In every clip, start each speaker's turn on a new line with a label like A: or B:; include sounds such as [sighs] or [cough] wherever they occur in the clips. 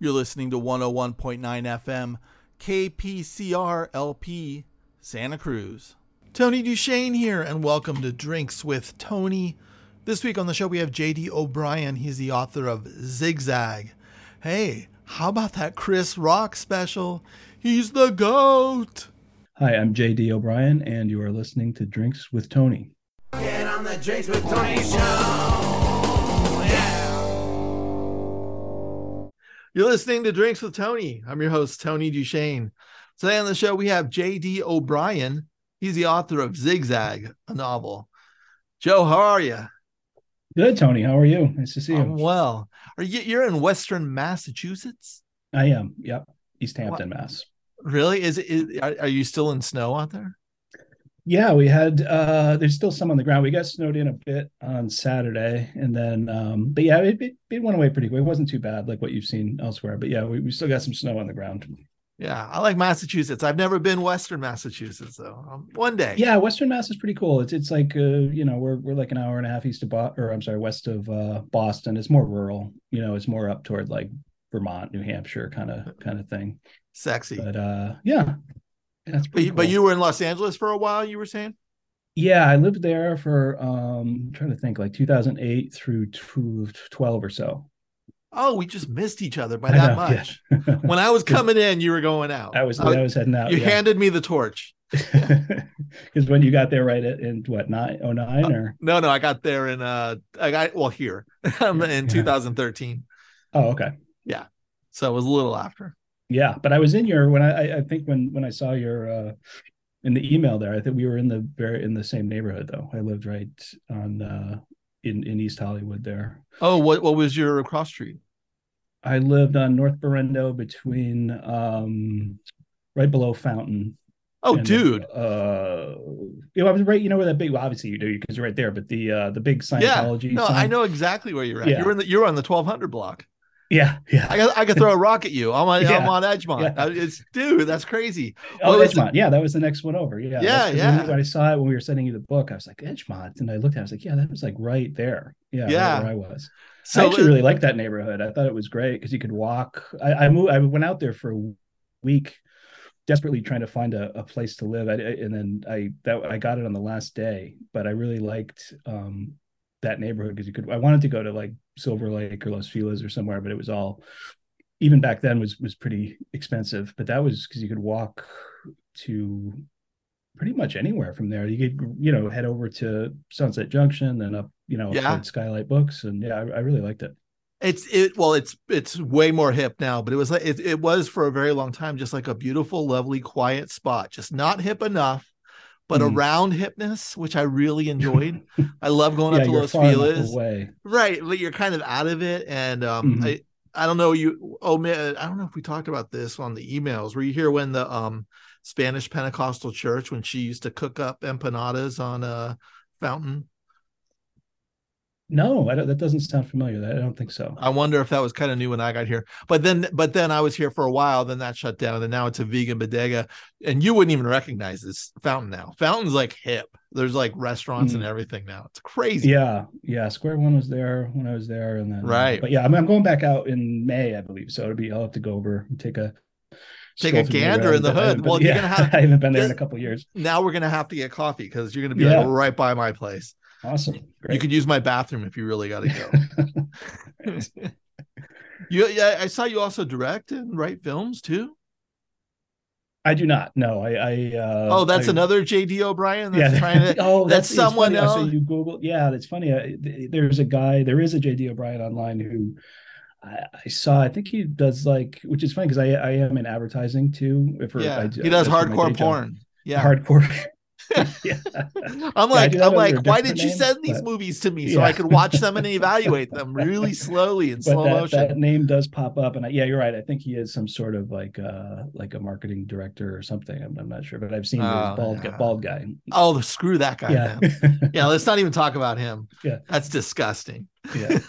A: You're listening to 101.9 FM, KPCR LP, Santa Cruz. Tony DuShane here, and welcome to Drinks with Tony. This week on the show, we have JD O'Brien. He's the author of Zigzag. Hey, how about that Chris Rock special? He's the GOAT.
B: Hi, I'm JD O'Brien, and you are listening to Drinks with Tony.
C: Get on the Drinks with Tony show.
A: You're listening to Drinks with Tony. I'm your host, Tony DuShane. Today on the show, we have JD O'Brien. He's the author of Zigzag, a novel. Joe, how are you?
B: Good, Tony. How are you? Nice to see you.
A: I'm well. Are you you're in Western Massachusetts?
B: I am. Yep. East Hampton, what? Mass.
A: Really? Is it is, are, are you still in snow out there?
B: Yeah, we had uh there's still some on the ground. We got snowed in a bit on Saturday and then um but yeah, it, it, it went away pretty quick. It wasn't too bad like what you've seen elsewhere. But yeah, we, we still got some snow on the ground.
A: Yeah, I like Massachusetts. I've never been Western Massachusetts though. Um, one day.
B: Yeah, Western Mass is pretty cool. It's it's like uh, you know we're we're like an hour and a half east of Bo- or I'm sorry west of uh, Boston. It's more rural. You know, it's more up toward like Vermont, New Hampshire kind of kind of thing.
A: Sexy.
B: But uh, yeah,
A: that's but, cool. but you were in Los Angeles for a while. You were saying.
B: Yeah, I lived there for um I'm trying to think like 2008 through 12 or so.
A: Oh, we just missed each other by that know, much. Yeah. [laughs] when I was coming in, you were going out.
B: I was I was, I was heading out.
A: You yeah. handed me the torch. [laughs]
B: Because when you got there right at in what nine oh nine uh, or
A: no no I got there in uh I got well here [laughs] in 2013.
B: Oh okay.
A: Yeah. So it was a little after.
B: Yeah, but I was in your when I I think when when I saw your uh in the email there. I think we were in the very in the same neighborhood though. I lived right on uh in in East Hollywood there.
A: Oh, what what was your cross street?
B: I lived on North Berendo between um right below Fountain.
A: Oh, and, dude.
B: Uh, you know, I was right. You know where that big. Well, obviously, you do because you're right there. But the uh the big Scientology.
A: Yeah, no,
B: sign,
A: I know exactly where you're at. Yeah. You're in the you're on the 1200 block.
B: Yeah, yeah.
A: I got I could throw a rock at you. I'm on yeah. I'm on Edgemont. Yeah. It's dude, that's crazy.
B: Oh, what Edgemont. Yeah, that was the next one over. Yeah,
A: yeah, yeah.
B: When, when, I saw it when we were sending you the book, I was like Edgemont, and I looked at. it, I was like, yeah, that was like right there. Yeah,
A: yeah.
B: Right where I was. So I actually really liked that neighborhood. I thought it was great because you could walk. I, I moved. I went out there for a week, desperately trying to find a, a place to live. I, and then I that I got it on the last day. But I really liked um, that neighborhood because you could. I wanted to go to like Silver Lake or Los Feliz or somewhere, but it was all even back then was was pretty expensive but that was because you could walk to pretty much anywhere from there you could you know head over to sunset junction then up you know yeah. skylight books and yeah I, I, really liked it
A: it's it well it's it's way more hip now but it was like it, it was for a very long time just like a beautiful lovely quiet spot just not hip enough but mm. around hipness, which I really enjoyed. [laughs] I love going yeah, up to Los Feliz. Right. But you're kind of out of it. And um, mm-hmm. I, I don't know you oh man, I don't know if we talked about this on the emails. Were you here when the um Spanish Pentecostal church when she used to cook up empanadas on a fountain?
B: No, that doesn't sound familiar. I don't think so.
A: I wonder if that was kind of new when I got here. But then, but then I was here for a while. Then that shut down, and now it's a vegan bodega, and you wouldn't even recognize this fountain now. Fountain's like hip. There's like restaurants mm. and everything now. It's crazy.
B: Yeah, yeah. Square One was there when I was there, and then
A: right.
B: Uh, but yeah, I'm, I'm going back out in May, I believe. So it'll be. I'll have to go over and take a
A: take a gander in the hood. Well,
B: yeah,
A: you're gonna [laughs] have.
B: I haven't been there in a couple years.
A: Now we're gonna have to get coffee because you're gonna be yeah. like right by my place.
B: Awesome.
A: Great. You could use my bathroom if you really got to go. [laughs] you, yeah, I saw you also direct and write films too.
B: I do not. No, I. I uh,
A: oh, that's
B: I,
A: another JD O'Brien. That's yeah. trying to. [laughs] oh, that's, that's someone else.
B: So you Google. Yeah, that's funny. I, there's a guy. There is a JD O'Brien online who I, I, saw. I think he does like, which is funny because I I am in advertising too.
A: If yeah, I, he does hardcore porn. Yeah,
B: hardcore. [laughs] [laughs]
A: yeah. I'm like, I'm like, why did you name, send these but, movies to me yeah. so I could watch them and [laughs] evaluate them really slowly in slow
B: that,
A: motion?
B: That name does pop up, and I, yeah, you're right. I think he is some sort of like uh like a marketing director or something. I'm, I'm not sure, but I've seen oh, bald yeah. bald guy.
A: Oh, screw that guy.
B: Yeah,
A: yeah. Let's not even talk about him. [laughs]
B: Yeah,
A: that's disgusting.
B: Yeah.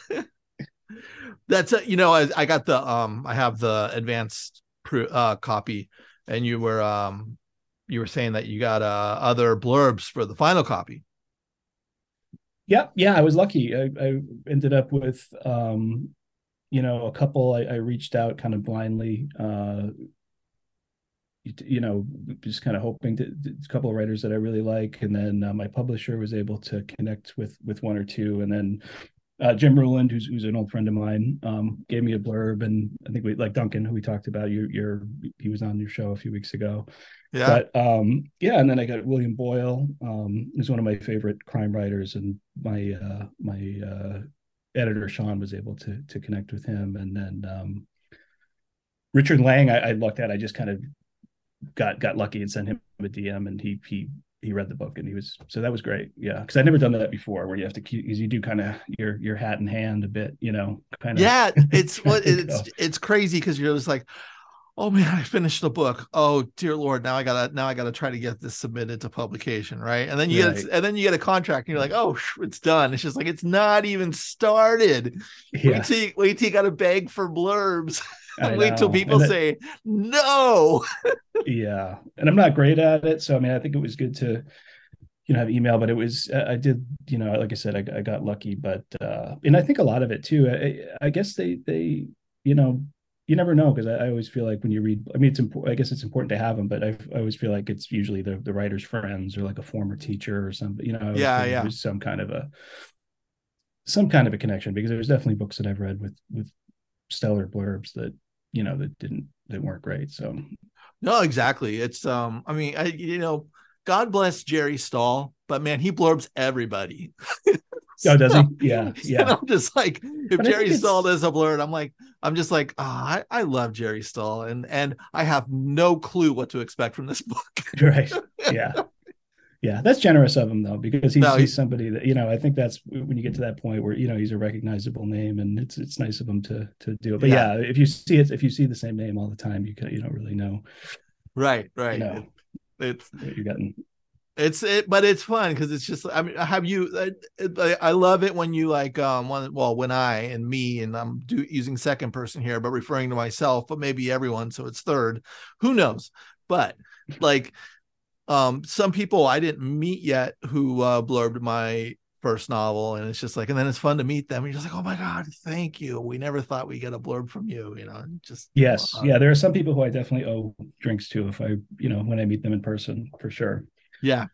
A: that's a, you know I, I got the um I have the advanced uh copy and you were um you were saying that you got uh, other blurbs for the final copy.
B: Yeah, yeah, I was lucky. I, I ended up with um, you know, a couple I, I reached out kind of blindly. Uh, you know, just kind of hoping to a couple of writers that I really like, and then uh, my publisher was able to connect with with one or two, and then uh, Jim Ruland, who's who's an old friend of mine, um, gave me a blurb, and I think we like Duncan, who we talked about. You, you're he was on your show a few weeks ago. Yeah. But um, yeah, and then I got William Boyle, um, who's one of my favorite crime writers, and my uh, my uh, editor Sean was able to to connect with him, and then um, Richard Lange, I, I looked at. I just kind of got got lucky and sent him a DM, and he he he read the book and he was so that was great yeah because i'd never done that before where you have to keep because you do kind of your your hat in hand a bit you know kind
A: of yeah it's [laughs] what it's it's crazy because you're just like oh man i finished the book. Oh dear lord now i gotta now i gotta try to get this submitted to publication right? And then you right. get and then you get a contract and you're like oh it's done. It's just like it's not even started. Yeah. wait till you, wait till you gotta beg for blurbs. [laughs] Wait till people say no. [laughs]
B: Yeah. And i'm not great at it so i mean i think it was good to you know have email but it was i did you know like i said i, I got lucky but uh and i think a lot of it too i, I guess they they you know you never know because I, I, always feel like when you read i mean it's important i guess it's important to have them but I, I, always feel like it's usually the, the writer's friends or like a former teacher or something you know
A: yeah yeah.
B: there's some kind of a some kind of a connection because there's definitely books that i've read with with stellar blurbs that you know that didn't that weren't great so.
A: No exactly. It's um i mean i you know god bless jerry stahl but man he blurbs everybody [laughs] [laughs]
B: oh does he yeah [laughs] yeah
A: and i'm just like if but jerry stahl does a blurb i'm like i'm just like oh, I, I love jerry stahl and and i have no clue what to expect from this [laughs] book
B: right yeah yeah, that's generous of him though, because he's, no, he's somebody that you know. I think that's when you get to that point where you know he's a recognizable name, and it's it's nice of him to to do it. But yeah, yeah if you see it, if you see the same name all the time, you can you don't really know.
A: Right, right. You know, it's
B: you're getting.
A: It's it, but it's fun because it's just. I mean, have you? I, I love it when you like um one. Well, when I and me and I'm do, using second person here, but referring to myself, but maybe everyone, so it's third. Who knows? But like um, some people I didn't meet yet who uh, blurbed my first novel, and it's just like, and then it's fun to meet them. And you're just like, oh my god, thank you. We never thought we'd get a blurb from you. You know, just
B: yes, uh, yeah. There are some people who I definitely owe drinks to if I, you know, when I meet them in person for sure.
A: Yeah,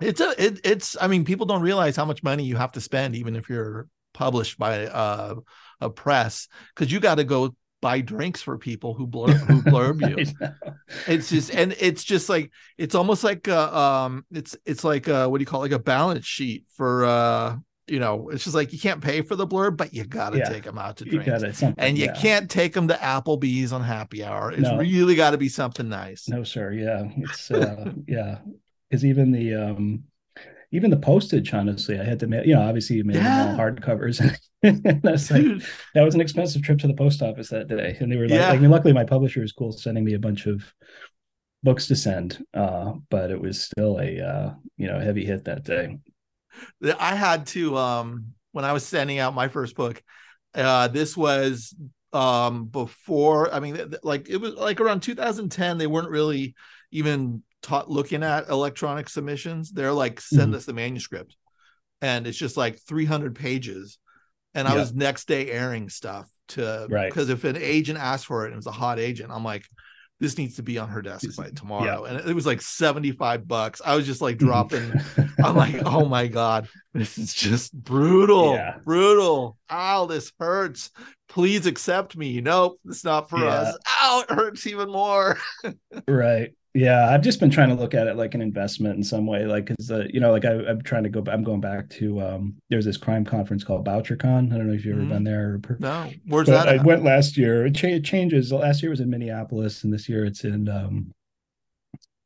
A: it's a it, it's. I mean, people don't realize how much money you have to spend, even if you're published by uh, a press, because you got to go buy drinks for people who blurb who [laughs] blurb you. it's just and it's just like it's almost like uh, um it's it's like uh what do you call it, like a balance sheet for uh you know it's just like you can't pay for the blurb but you gotta yeah. take them out to drink and you yeah. can't take them to applebee's on happy hour it's no. really got to be something nice
B: no sir yeah it's uh [laughs] yeah because even the um even the postage, honestly, I had to mail, you know, obviously you made yeah. all hardcovers. [laughs] that's like, that was an expensive trip to the post office that day. And they were like, yeah. I mean, luckily my publisher was cool sending me a bunch of books to send. Uh, but it was still a, uh, you know, heavy hit that day.
A: I had to, um, when I was sending out my first book, uh, this was um before i mean like it was like around 2010 they weren't really even taught looking at electronic submissions. They're like send mm-hmm. us the manuscript and it's just like 300 pages and i was next day airing stuff to
B: right.
A: because if an agent asked for it and it was a hot agent i'm like this needs to be on her desk by tomorrow yeah. and it was like 75 bucks i was just like mm-hmm. dropping i'm like [laughs] oh my god this is just brutal yeah. brutal ow this hurts please accept me nope it's not for yeah. us ow it hurts even more [laughs]
B: right yeah, I've just been trying to look at it like an investment in some way, like because uh, you know, like I, am trying to go. I'm going back to um, there's this crime conference called BoucherCon. I don't know if you've ever mm-hmm. been there.
A: or, no, where's that?
B: I went last year. It, cha- it, changes. Last year was in Minneapolis, and this year it's in um,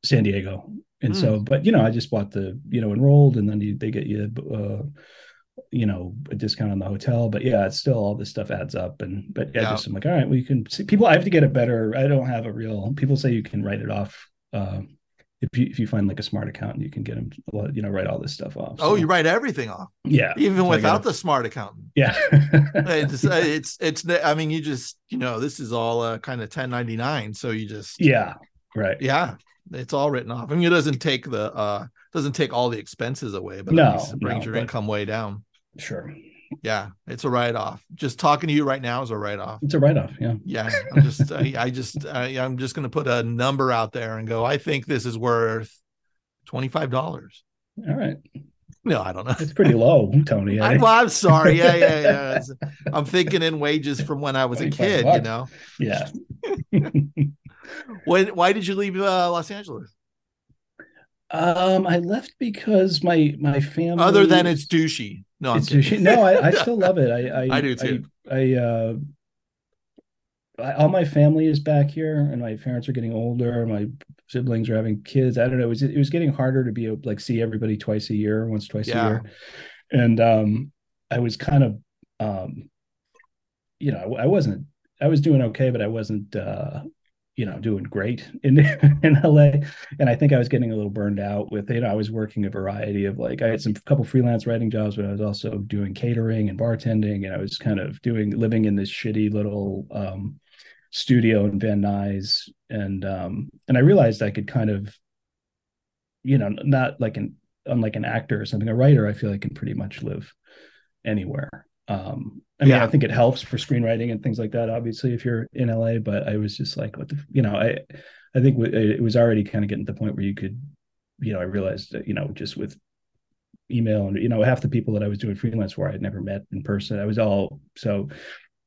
B: San Diego. And mm. so, but you know, I just bought the you know enrolled, and then you, they get you. Uh, you know a discount on the hotel but yeah it's still all this stuff adds up and but yeah, yeah. just i'm like all right well you can see people i have to get a better i don't have a real people say you can write it off uh, if you if you find like a smart accountant, you can get them, you know, write all this stuff off.
A: So. Oh, you write everything off.
B: Yeah,
A: even so without gotta, the smart accountant.
B: Yeah, [laughs]
A: it's, [laughs] it's it's I mean, you just you know, this is all uh, kind of 1099, so you just
B: yeah, right,
A: yeah, it's all written off. I mean, it doesn't take the uh doesn't take all the expenses away, but
B: no,
A: it brings
B: no,
A: your
B: but,
A: income way down.
B: Sure.
A: Yeah, it's a write off. Just talking to you right now is a write off.
B: It's a write off. Yeah.
A: Yeah, I'm just, [laughs] I, I just, I, I'm just going to put a number out there and go. I think this is worth twenty five dollars.
B: All right.
A: No, I don't know.
B: It's pretty low, [laughs] Tony.
A: I,
B: eh?
A: well, I'm sorry. Yeah, yeah, yeah. [laughs] It's- I'm thinking in wages from when I was a
B: 25
A: kid. You know,
B: yeah.
A: when? Why did you leave uh, Los Angeles?
B: Um, I left because my my family.
A: Other than it's douchey. No,
B: It's sushi. No, I, I [laughs] still love it. I I,
A: I do too.
B: I, I uh, I, all my family is back here, and my parents are getting older. My siblings are having kids. I don't know. It was it was getting harder to be able like see everybody twice a year, once twice
A: Yeah.
B: a year, and um, I was kind of um, you know, I, I wasn't. I was doing okay, but I wasn't. uh you know, doing great in [laughs] in LA, and I think I was getting a little burned out with you know I was working a variety of like I had some couple freelance writing jobs, but I was also doing catering and bartending, and I was kind of doing living in this shitty little um, studio in Van Nuys, and um, and I realized I could kind of, you know, not like an unlike an actor or something, a writer, I feel I can pretty much live anywhere. Um, I mean,
A: Yeah.
B: I think it helps for screenwriting and things like that. Obviously, if you're in LA, but I was just like, what the, you know, I, I think it was already kind of getting to the point where you could, you know, I realized that, you know, just with email and you know, half the people that I was doing freelance for, I had never met in person. I was all so.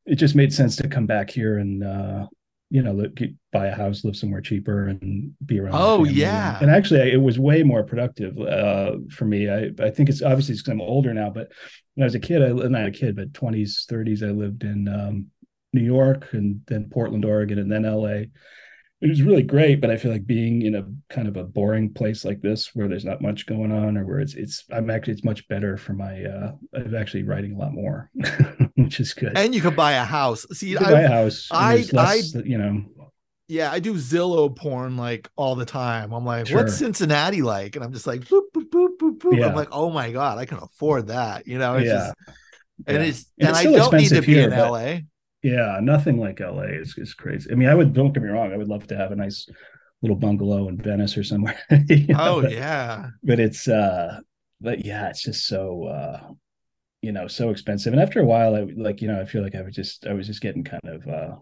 B: It just made sense to come back here and, uh, you know, look, buy a house, live somewhere cheaper, and be around.
A: Oh, yeah.
B: and actually, it was way more productive uh, for me. I, I think it's obviously because I'm older now, but when I was a kid, I not a kid, but 20s, 30s, I lived in um, New York and then Portland, Oregon, and then LA. It was really great, but I feel like being in a kind of a boring place like this, where there's not much going on, or where it's it's I'm actually it's much better for my. uh I'm actually writing a lot more, [laughs] which is good.
A: And you could buy a house. See,
B: You buy a
A: I,
B: house.
A: I-
B: less, you know,
A: yeah, I do Zillow porn like all the time. I'm like,
B: Sure.
A: what's Cincinnati like? And I'm just like, boop, boop, boop, boop, boop.
B: Yeah.
A: I'm like, oh my god, I can afford that. You know, it's
B: Yeah.
A: just, and
B: Yeah.
A: it's
B: And it's
A: I don't need to be
B: here,
A: in LA.
B: Yeah, nothing like LA is is crazy. I mean, I would don't get me wrong, I would love to have a nice little bungalow in Venice or somewhere. [laughs] you know,
A: Oh
B: but,
A: yeah,
B: but it's uh but yeah, it's just so uh you know, so expensive. And after a while I like, you know, I feel like I was just I was just getting kind of uh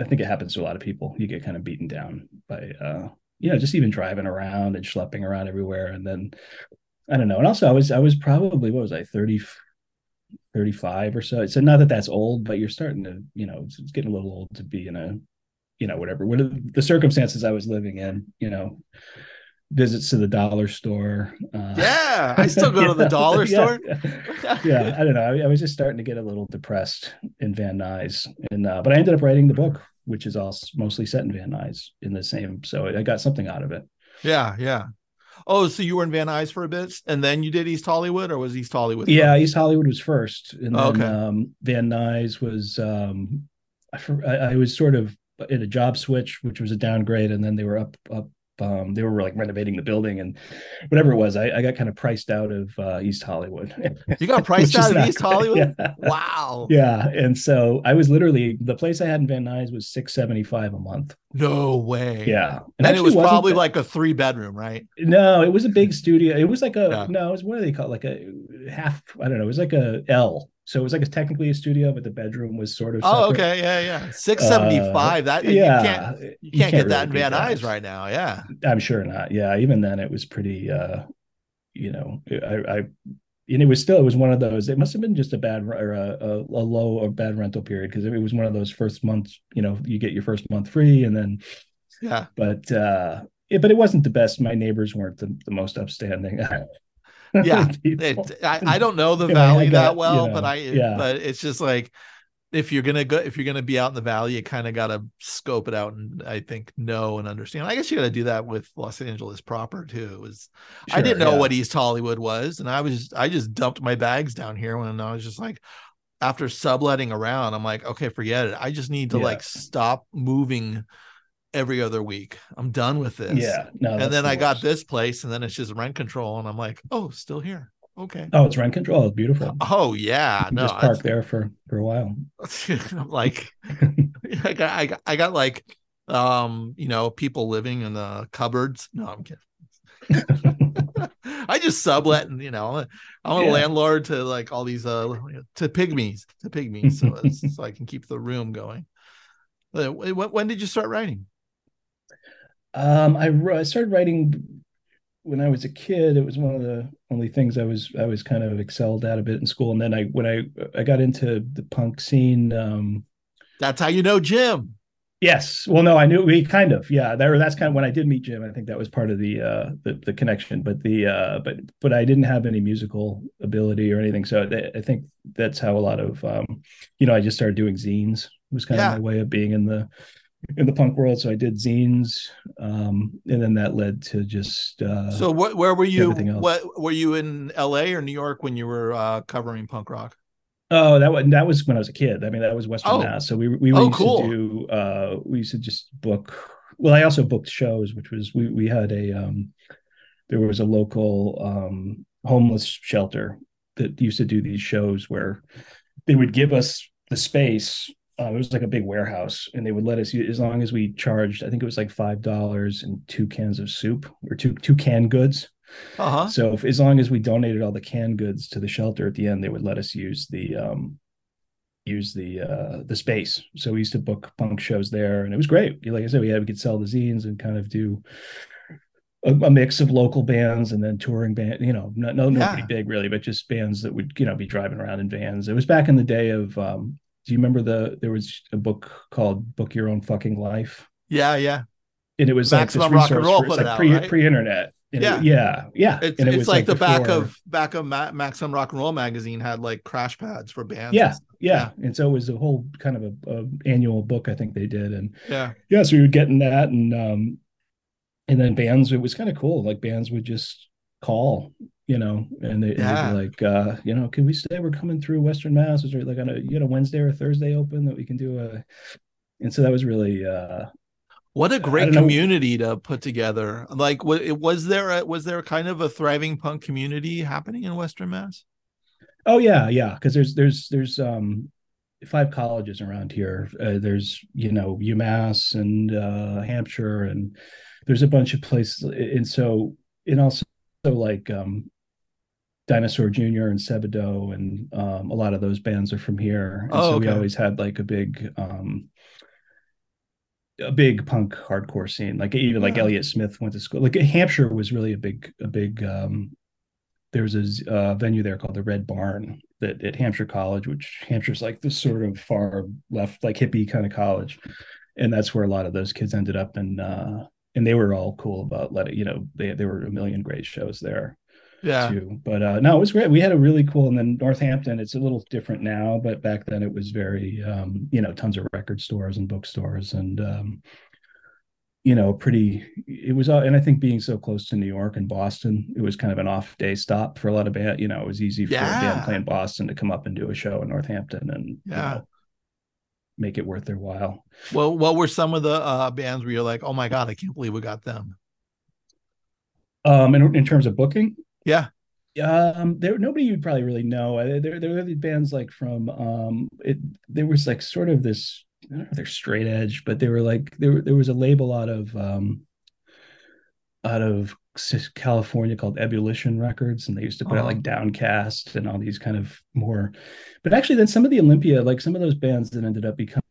B: I think it happens to a lot of people. You get kind of beaten down by uh you know, just even driving around and schlepping around everywhere and then I don't know. And also I was I was probably what was I 30 35 or so. So not that that's old, but you're starting to, you know, it's, it's getting a little old to be in a, you know, whatever, what are the circumstances I was living in, you know, visits to the dollar store. Uh,
A: yeah. I still [laughs] go to the
B: yeah,
A: dollar store.
B: Yeah, yeah, I don't know. I, I was just starting to get a little depressed in Van Nuys, and uh, but I ended up writing the book, which is all mostly set in Van Nuys in the same. So I got something out of it.
A: yeah, yeah. Oh, so you were in Van Nuys for a bit, and then you did East Hollywood, or was East Hollywood?
B: Yeah, East Hollywood was first, and then
A: Okay.
B: um, Van Nuys was. Um, I, I was sort of in a job switch, which was a downgrade, and then they were up up. Um, they were like renovating the building and whatever it was. I, I got kind of priced out of uh, East Hollywood. [laughs]
A: You got [laughs] priced out of East. Hollywood.
B: Yeah.
A: Wow.
B: Yeah, and so I was literally the place I had in Van Nuys was six seventy five a month.
A: No way.
B: Yeah,
A: And, it was probably like a three bedroom, right?
B: no, it was a big [laughs] studio. It was like a
A: Yeah.
B: no, it was what do they call it? like a half? I don't know. It was like a L. So it was like a technically a studio, but the bedroom was sort of.
A: Oh,
B: separate.
A: okay. Yeah, yeah. Six seventy five. that
B: Uh, Yeah,
A: you can't you can't, get that in
B: really
A: Van Nuys right now. Yeah.
B: I'm sure not. Yeah, even then it was pretty. uh You know, I, I and it was still it was one of those. It must have been just a bad or a, a, a low or bad rental period because it was one of those first months. You know, you get your first month free, and then
A: Yeah.
B: but uh it, but it wasn't the best. My neighbors weren't the, the most upstanding. [laughs] [laughs]
A: Yeah. It, I, I don't know the [laughs]
B: know,
A: valley
B: got-
A: that well,
B: you
A: but I
B: yeah.
A: but it's just like if you're gonna go if you're gonna be out in the valley, you kind of gotta scope it out and I think know and understand. I guess you gotta do that with Los Angeles proper too. It was I didn't know
B: yeah.
A: what East Hollywood was, and I was I just dumped my bags down here when I was just like after subletting around, I'm like, okay, forget it. I just need to
B: Yeah.
A: like stop moving every other week. I'm done with this.
B: Yeah, no.
A: and then
B: the
A: I got this place, and then it's just rent control, and I'm like, oh, still here. Okay.
B: Oh, it's rent control. It's beautiful.
A: Oh yeah, no,
B: just park there for for a while. [laughs]
A: I'm like [laughs] I got, I got I got like um you know people living in the cupboards. No, I'm kidding. [laughs] I just sublet and you know I'm a,
B: Yeah.
A: landlord to like all these uh to pygmies to pygmies so so I can keep the room going. When, when did you start writing?
B: Um, I, I started writing when I was a kid. It was one of the only things I was I was kind of excelled at a bit in school. And then I when I I got into the punk scene. Um,
A: That's how you know Jim.
B: yes, well, no, I knew we kind of yeah. That, that's kind of when I did meet Jim. I think that was part of the uh the, the connection. But the uh but but I didn't have any musical ability or anything. So I, I think that's how a lot of um you know I just started doing zines. Was kind
A: Yeah.
B: of my way of being in the in the punk world. So I did zines, um, and then that led to just uh,
A: So what where were you what were you in LA or New York when you were uh covering punk rock?
B: oh that was that was when I was a kid. I mean that was Western
A: Oh.
B: Mass. So we we
A: Oh,
B: used
A: cool.
B: to do uh, we used to just book. Well, I also booked shows, which was we we had a um, there was a local um, homeless shelter that used to do these shows where they would give us the space. Uh, it was like a big warehouse, and they would let us use as long as we charged. I think it was like five dollars and two cans of soup or two two canned goods.
A: Uh-huh.
B: So if, as long as we donated all the canned goods to the shelter at the end, they would let us use the um, use the uh, the space. So we used to book punk shows there, and it was great. Like I said, we had we could sell the zines and kind of do a, mix of local bands and then touring band. You know, no, no nobody big really, but just bands that would you know be driving around in vans. It was back in the day of. Um, do you remember the there was a book called Book Your Own Fucking Life?
A: Yeah, yeah.
B: And it was
A: Maximum
B: like
A: Rock
B: this
A: and
B: resource
A: Roll
B: for, it's like
A: out,
B: pre
A: right?
B: pre-internet. And
A: Yeah.
B: it- yeah, yeah.
A: It's
B: And it
A: it's
B: was,
A: like, the back of back of Ma- Maximum Rock and Roll magazine had like crash pads for bands.
B: yeah,
A: and stuff.
B: yeah, And so it was a whole kind of a, a annual book I think they did, and
A: yeah.
B: yeah, so we were getting that, and um, and then bands. It was kind of cool. Like bands would just call, you know, and, they,
A: Yeah.
B: like, uh, you know, can we say we're coming through Western Mass? Is there like on a you know Wednesday or Thursday open that we can do a? And so that was really uh,
A: What a great
B: don't know.
A: community to put together. Like, was there a, was there kind of a thriving punk community happening in Western Mass?
B: Oh yeah, yeah. Because there's there's there's um five colleges around here. Uh, there's you know UMass and uh, Hampshire, and there's a bunch of places. And so and also like um, Dinosaur Jr. and Sebadoh, and um, a lot of those bands are from here. And
A: Oh,
B: so we always had like a big um a big punk hardcore scene. Like even like
A: Yeah.
B: Elliott Smith went to school. Like Hampshire was really a big a big um there was a uh, venue there called the Red Barn that at Hampshire College, which Hampshire's like this sort of far left, like hippie kind of college, and that's where a lot of those kids ended up, and uh, and they were all cool about letting you know they there were a million great shows there
A: Yeah.
B: too. But uh, no, it was great. We had a really cool, and then Northampton. It's a little different now, but back then it was very um, you know tons of record stores and bookstores and. Um, you know, pretty. It was, uh, and I think being so close to New York and Boston, it was kind of an off day stop for a lot of band. You know, it was easy for a band playing Boston to come up and do a show in Northampton and you
A: Yeah.
B: know, make it worth their while.
A: Well, what were some of the uh, bands where you're like, oh my god, I can't believe we got them?
B: Um, in, in terms of booking,
A: Yeah.
B: um, there nobody you'd probably really know. Uh, There, there were these bands like from um, it. There was like sort of this. I don't know if they're straight edge, but they were like there. There was a label out of um, out of California called Ebullition Records, and they used to put out
A: Uh-huh.
B: like Downcast and all these kind of more. But actually, then some of the Olympia, like some of those bands that ended up becoming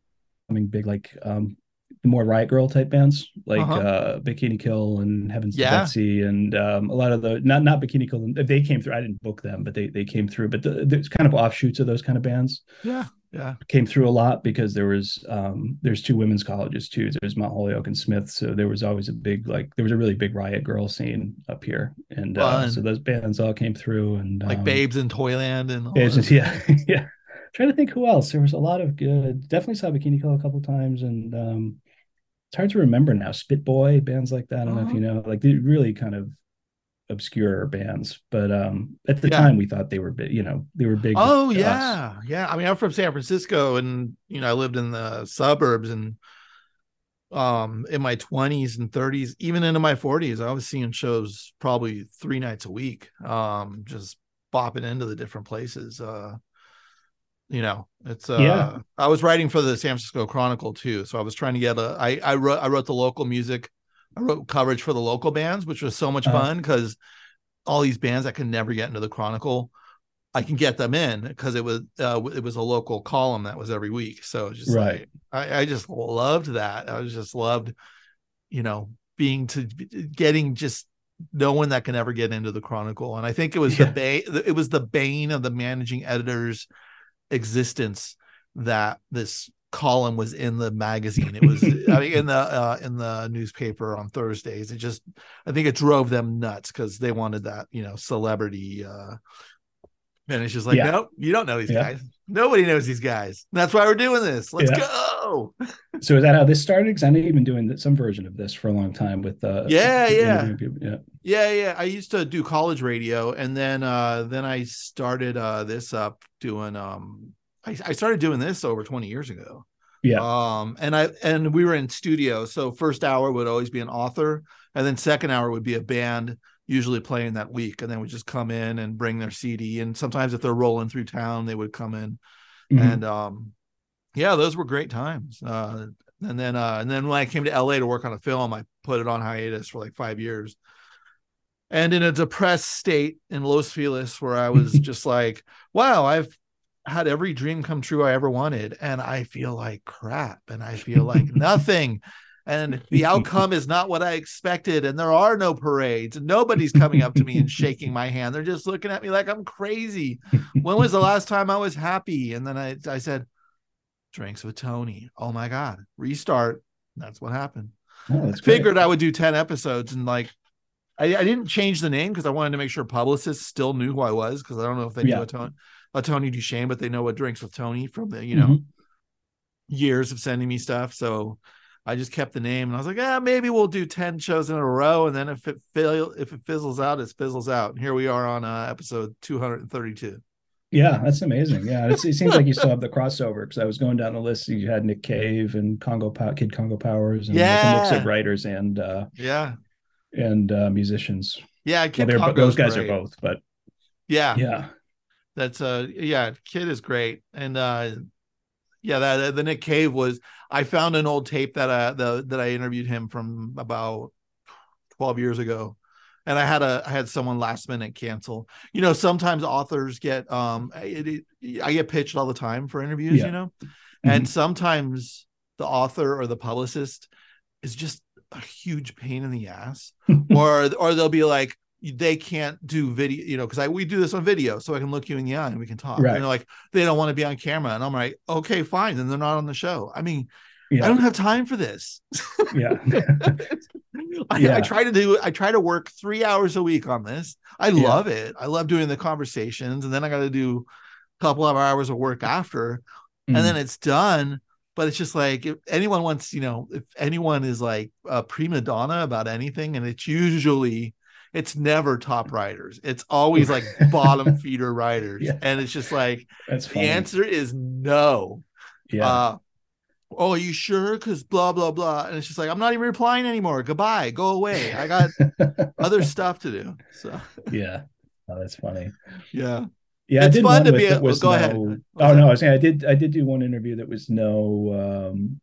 B: big, like um, the more Riot Girl type bands, like
A: Uh-huh.
B: uh, Bikini Kill and Heavens
A: Yeah.
B: Betsy, and um, a lot of the not not Bikini Kill. They came through. I didn't book them, but they they came through. But the, there's kind of offshoots of those kind of bands
A: Yeah. Yeah.
B: came through a lot because there was um there's two women's colleges too there's mount holyoke and smith so there was always a big like there was a really big riot girl scene up here and uh, so those bands all came through and
A: Like
B: um,
A: Babes in Toyland and all
B: Babes
A: that. [laughs]
B: yeah yeah trying to think who else there was a lot of good definitely saw bikini kill a couple times and um it's hard to remember now Spitboy bands like that i don't know if
A: Uh-huh.
B: you know like they really kind of obscure bands but um at the
A: Yeah.
B: time we thought they were big you know they were big
A: Oh
B: to us.
A: yeah, yeah. I mean, I'm from San Francisco, and you know, I lived in the suburbs, and um, in my 20s and 30s, even into my 40s, I was seeing shows probably three nights a week. Um, just bopping into the different places. Uh, you know, it's uh,
B: Yeah.
A: I was writing for the San Francisco Chronicle too, so I was trying to get a. I I wrote I wrote the local music. I wrote coverage for the local bands, which was so much
B: Uh-huh.
A: fun because all these bands that can never get into the Chronicle, I can get them in because it was uh, it was a local column that was every week. So just
B: Right.
A: like I, I just loved that. I was just loved, you know, being to getting just no one that can ever get into the Chronicle. And I think it was
B: Yeah.
A: the bane. It was the bane of the managing editor's existence that this column was in the magazine. It was I mean in the uh, in the newspaper on Thursdays. It just I think it drove them nuts because they wanted that you know celebrity. uh And it's just like
B: Yeah.
A: nope, you don't know these
B: Yeah.
A: guys. Nobody knows these guys. That's why we're doing this. Let's
B: Yeah.
A: go. [laughs]
B: So is that how this started? Because I know you've been doing some version of this for a long time with uh
A: Yeah, yeah.
B: yeah.
A: Yeah, yeah. I used to do college radio, and then uh then I started uh this up doing um I, I started doing this over 20 years ago.
B: Yeah.
A: Um and I and we were in studio. So first hour would always be an author, and then second hour would be a band usually playing that week. And then we just come in and bring their CD. And sometimes if they're rolling through town, they would come in.
B: Mhm.
A: And um yeah, those were great times. Uh and then uh and then when I came to LA to work on a film, I put it on hiatus for like five years. And in a depressed state in Los Feliz, where I was [laughs] just like, wow, I've had every dream come true I ever wanted, and I feel like crap, and I feel like [laughs] nothing. And [laughs] the outcome is not what I expected, and there are no parades, and nobody's coming up to me and shaking my hand. They're just looking at me like I'm crazy. When was the [laughs] last time I was happy? And then I, I said, drinks with Tony. Oh my God, restart. That's what happened.
B: Oh, that's great.
A: Figured I would do 10 episodes and like, I, I didn't change the name because I wanted to make sure publicists still knew who I was because I don't know if they
B: Yeah.
A: knew a Tony, a Tony DuShane, but they know what drinks with Tony from the, you know,
B: Mhm.
A: years of sending me stuff. So I just kept the name and I was like, yeah, maybe we'll do 10 shows in a row. And then if it fail, if it fizzles out, it fizzles out. And here we are on uh, episode 232.
B: Yeah, that's amazing. Yeah, it's, it seems like you still have the crossover because I was going down the list. You had Nick Cave and Congo Kid Congo Powers, and like a mix of writers and uh,
A: Yeah.
B: and uh, musicians.
A: Yeah.
B: Well,
A: Kid
B: they're,
A: Congo's
B: those guys
A: great.
B: are both, but
A: Yeah.
B: yeah,
A: That's uh yeah, Kid is great. And uh yeah, that the Nick Cave was I found an old tape that uh the that I interviewed him from about 12 years ago. And I had a I had someone last minute cancel. You know, sometimes authors get um it, it, I get pitched all the time for interviews,
B: Yeah.
A: you know. And sometimes the author or the publicist is just a huge pain in the ass [laughs] or or they'll be like they can't do video you know because i we do this on video so i can look you in the eye and we can talk.
B: Right.
A: and they're like they don't want to be on camera. And i'm like okay fine. Then they're not on the show. I mean
B: yeah,
A: i don't have time for this.
B: Yeah, [laughs]
A: I,
B: Yeah.
A: I try to do i try to work three hours a week on this. I
B: Yeah.
A: love it. I love doing the conversations and then i got to do a couple of hours of work after
B: Mm.
A: and then it's done. But it's just like if anyone wants you know if anyone is like a prima donna about anything and it's usually it's never top [laughs] writers it's always like bottom [laughs] feeder writers
B: Yeah.
A: and it's just like
B: that's
A: the answer is no.
B: Yeah,
A: uh oh are you sure? Because blah blah blah. And it's just like i'm not even replying anymore. Goodbye. Go away. I got [laughs] other stuff to do. So
B: yeah, oh, that's funny.
A: yeah.
B: Yeah,
A: It's
B: I did
A: fun to be a-
B: was
A: go
B: no,
A: ahead.
B: Oh no. I was saying I did I did do one interview that was no um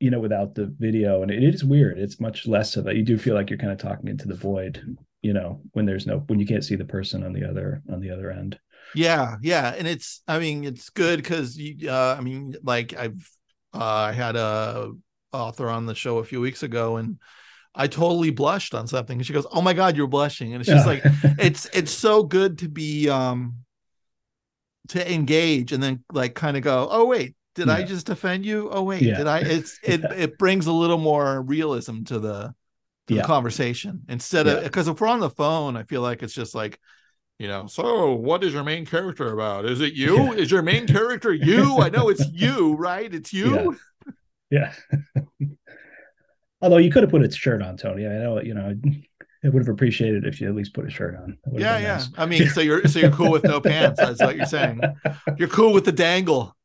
B: you know without the video and it is weird. It's much less of that. You do feel like you're kind of talking into the void, you know, when there's no when you can't see the person on the other on the other end.
A: Yeah, yeah, and it's I mean it's good because you uh, I mean like I've uh, I had a author on the show a few weeks ago and I totally blushed on something and she goes oh my god you're blushing and it's just like [laughs] it's it's so good to be um to engage and then like kind of go oh wait did I just offend you? Oh wait
B: Yeah.
A: did I? It's [laughs] it
B: Yeah.
A: it brings a little more realism to the to the conversation. Instead of because if we're on the phone I feel like it's just like you know so what is your main character about? Is it you?
B: Yeah.
A: is your main character you? I know it's [laughs] you right? It's you?
B: Yeah. [laughs] Although you could have put its shirt on, Tony. I know, you know, I would have appreciated if you at least put a shirt on. That would have
A: yeah yeah
B: nice.
A: I mean so you're so you're cool with no pants that's what you're saying [laughs] you're cool with the dangle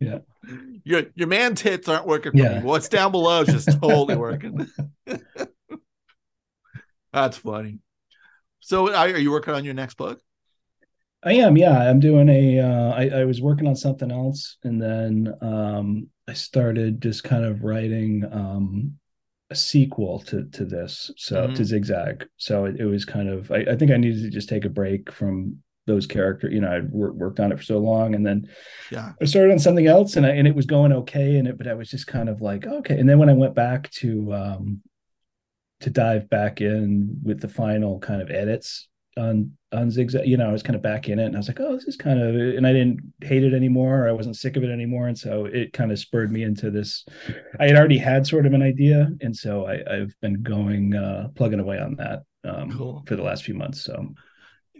B: Yeah. [laughs]
A: your your man tits aren't working for
B: Yeah.
A: me what's down below is just totally working [laughs] that's funny so are are you working on your next book
B: I am, yeah. I'm doing a. Uh, I, I was working on something else, and then um, I started just kind of writing um, a sequel to to this, so mm-hmm. to Zigzag. So it, it was kind of I, I, think I needed to just take a break from those characters. You know, I worked on it for so long, and then
A: yeah,
B: I started on something else, and I, and it was going okay, and it but I was just kind of like okay. And then when I went back to um to dive back in with the final kind of edits on on zigzag you know i was kind of back in it and i was like oh this is kind of and i didn't hate it anymore i wasn't sick of it anymore and so it kind of spurred me into this i had already had sort of an idea and so I, have been going uh plugging away on that um cool. for the last few months so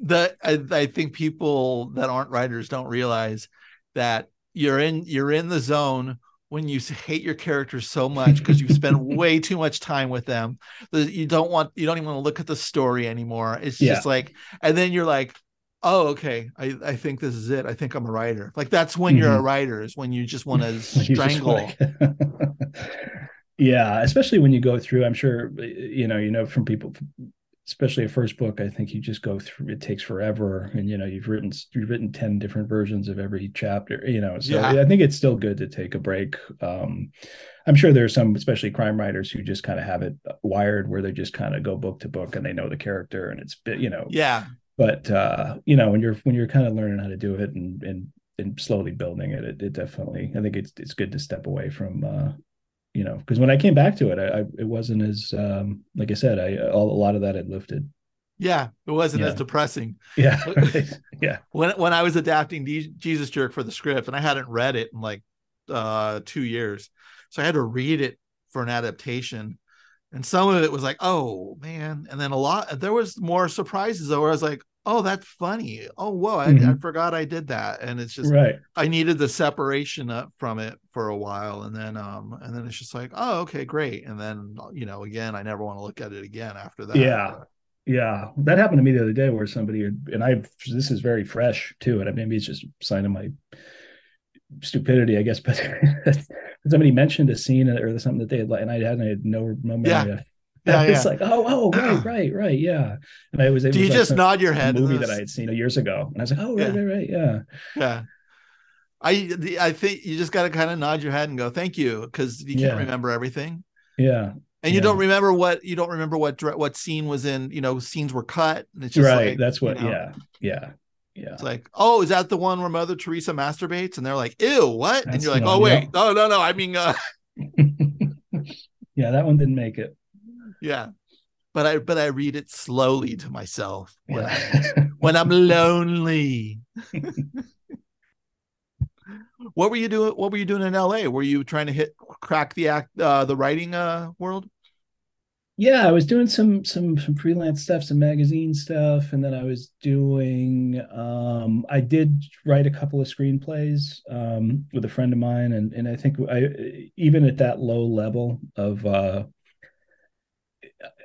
A: the I, I think people that aren't writers don't realize that you're in you're in the zone when you hate your characters so much because you spend [laughs] way too much time with them that you don't want you don't even want to look at the story anymore it's yeah. just like and then you're like oh okay I, I think this is it i think i'm a writer like that's when mm-hmm. you're a mm-hmm. writer is when you just want [laughs] to strangle [laughs]
B: yeah especially when you go through i'm sure you know you know from people especially a first book i think you just go through it takes forever. And you know you've written you've written 10 different versions of every chapter you know so yeah. i think it's still good to take a break. Um i'm sure there's some especially crime writers who just kind of have it wired where they just kind of go book to book and they know the character and it's you know.
A: Yeah.
B: But uh you know when you're when you're kind of learning how to do it and and and slowly building it, it, it definitely i think it's it's good to step away from uh you know, because when I came back to it, I, I, it wasn't as um, like I said, I a lot of that had lifted.
A: Yeah, it wasn't yeah. as depressing.
B: Yeah, [laughs] [laughs] yeah.
A: When when I was adapting Jesus Jerk for the script, and I hadn't read it in like uh, two years, so I had to read it for an adaptation, and some of it was like, oh man, and then a lot there was more surprises though, where I was like, oh that's funny oh whoa I, mm-hmm. I, forgot i did that and it's just
B: right
A: i needed the separation up from it for a while and then um and then it's just like oh okay great and then you know again i never want to look at it again after that
B: yeah yeah that happened to me the other day where somebody and i this is very fresh too and maybe it's just a sign of my stupidity i guess [laughs] but somebody mentioned a scene or something that they had and i hadn't I had no no memory
A: yeah. Yeah,
B: it's like, oh, oh, right, [clears throat] right, right, yeah. And I was. able.
A: Do you
B: like
A: just nod your head?
B: Movie that I had seen years ago, and I was like, oh, right, yeah. right, right, yeah,
A: yeah. I I think you just got to kind of nod your head and go, thank you, because you can't yeah. remember everything.
B: Yeah.
A: And you yeah. don't remember what you don't remember what what scene was in. You know, scenes were cut.
B: And it's just right. Like, That's what. You know, yeah. Yeah. Yeah.
A: It's like, oh, is that the one where Mother Teresa masturbates? And they're like, ew, what? That's and you're like, oh, wait, no, no, no. I mean, uh... [laughs]
B: yeah, that one didn't make it.
A: Yeah but I but I read it slowly to myself when, yeah. I, [laughs] when I'm lonely. what were you doing? What were you doing in LA? Were you trying to hit crack the act uh, the writing uh, world?
B: Yeah, I was doing some some some freelance stuff, some magazine stuff, and then I was doing. Um, I did write a couple of screenplays um, with a friend of mine, and and I think I even at that low level of uh,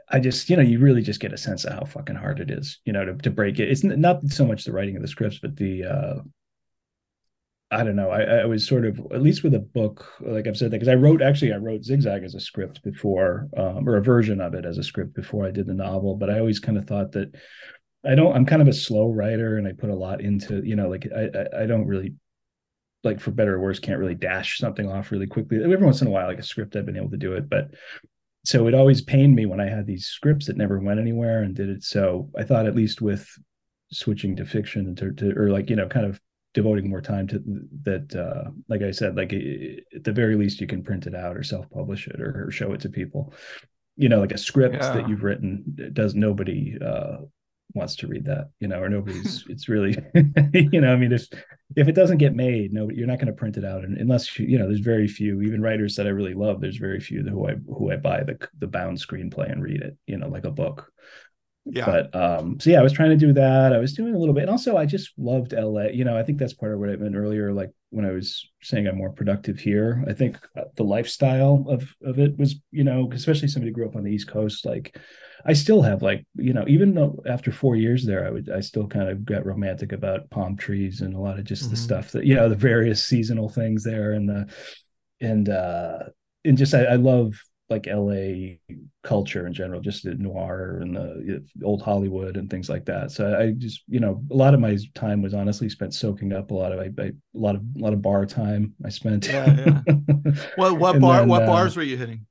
B: I just, you know, you really just get a sense of how fucking hard it is, you know, to, to break it. It's not so much the writing of the scripts, but the, uh, I don't know. I, I was sort of, at least with a book, like I've said that, because I wrote, actually, I wrote Zigzag as a script before, um, or a version of it as a script before I did the novel. But I always kind of thought that I don't, I'm kind of a slow writer and I put a lot into, you know, like I, I, I don't really like for better or worse can't really dash something off really quickly every once in a while like a script i've been able to do it but so it always pained me when I had these scripts that never went anywhere and did it. So I thought at least with switching to fiction to, to or like you know kind of devoting more time to that uh like i said like at the very least you can print it out or self-publish it or, or show it to people you know like a script yeah. that you've written does nobody uh wants to read that, you know, or nobody's. [laughs] it's really, [laughs] you know, I mean, if if it doesn't get made, no, you're not going to print it out, and unless you, you know, there's very few, even writers that I really love. There's very few who I who I buy the the bound screenplay and read it, you know, like a book.
A: Yeah.
B: But um, so yeah, I was trying to do that. I was doing a little bit, and also I just loved LA. You know, I think that's part of what I meant earlier. Like when I was saying I'm more productive here, I think uh, the lifestyle of of it was, you know, especially somebody who grew up on the East Coast, like I still have like you know even though after four years there I would I still kind of get romantic about palm trees and a lot of just mm-hmm. the stuff that you know the various seasonal things there and the and uh and just I, I love like LA culture in general, just the noir and the old Hollywood and things like that. So I just, you know, a lot of my time was honestly spent soaking up a lot of, I, I, a lot of, a lot of bar time I spent.
A: Yeah, yeah. [laughs] what, what bar, then, what uh, bars were you hitting?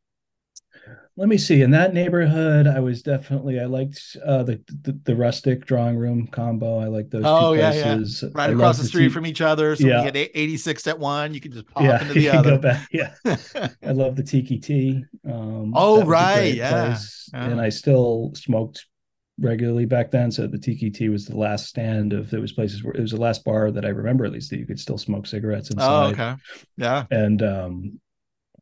B: Let me see. In that neighborhood, I was definitely I liked uh, the, the, the rustic drawing room combo. I like those.
A: Oh
B: two
A: yeah,
B: places.
A: yeah. Right
B: I
A: across the street from each other. So
B: Yeah.
A: you had 86 at one, you can just pop
B: yeah,
A: into [laughs] the
B: you can go
A: other.
B: back. Yeah, I love the Tiki-Ti. Um,
A: Oh,
B: that was a
A: right, yeah, yeah.
B: And I still smoked regularly back then. So the Tiki-Ti was the last stand of there was places where it was the last bar that I remember at least that you could still smoke cigarettes
A: oh,
B: inside.
A: okay. Yeah.
B: And um,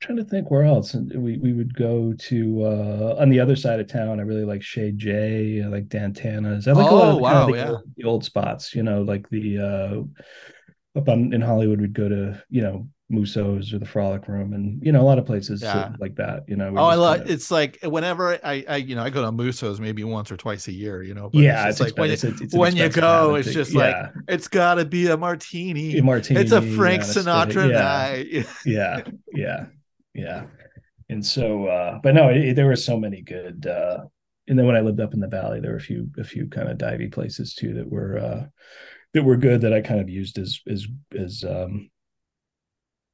B: trying to think where else. We we would go to uh, on the other side of town. I really like Chez Jay. I like Dan Tana's. I like a lot
A: Oh,
B: of the, kind of the,
A: yeah.
B: old, the old spots. You know, like the uh, up on in Hollywood, we'd go to you know Musso's or the Frolic Room, and you know a lot of places
A: Yeah.
B: like that. You know,
A: Oh, I love
B: kinda-
A: it's like whenever I, I you know I go to Musso's maybe once or twice a year, you know. but
B: yeah,
A: it's
B: it's,
A: like when
B: it's, it's
A: when you go, it's just like,
B: yeah,
A: it's got to be a martini.
B: a martini.
A: it's a Frank
B: on a steak.
A: Sinatra
B: Yeah.
A: night. [laughs]
B: yeah yeah yeah and so uh but no it, there were so many good uh and then when i lived up in the valley there were a few a few kind of divey places too that were uh that were good that i kind of used as as as um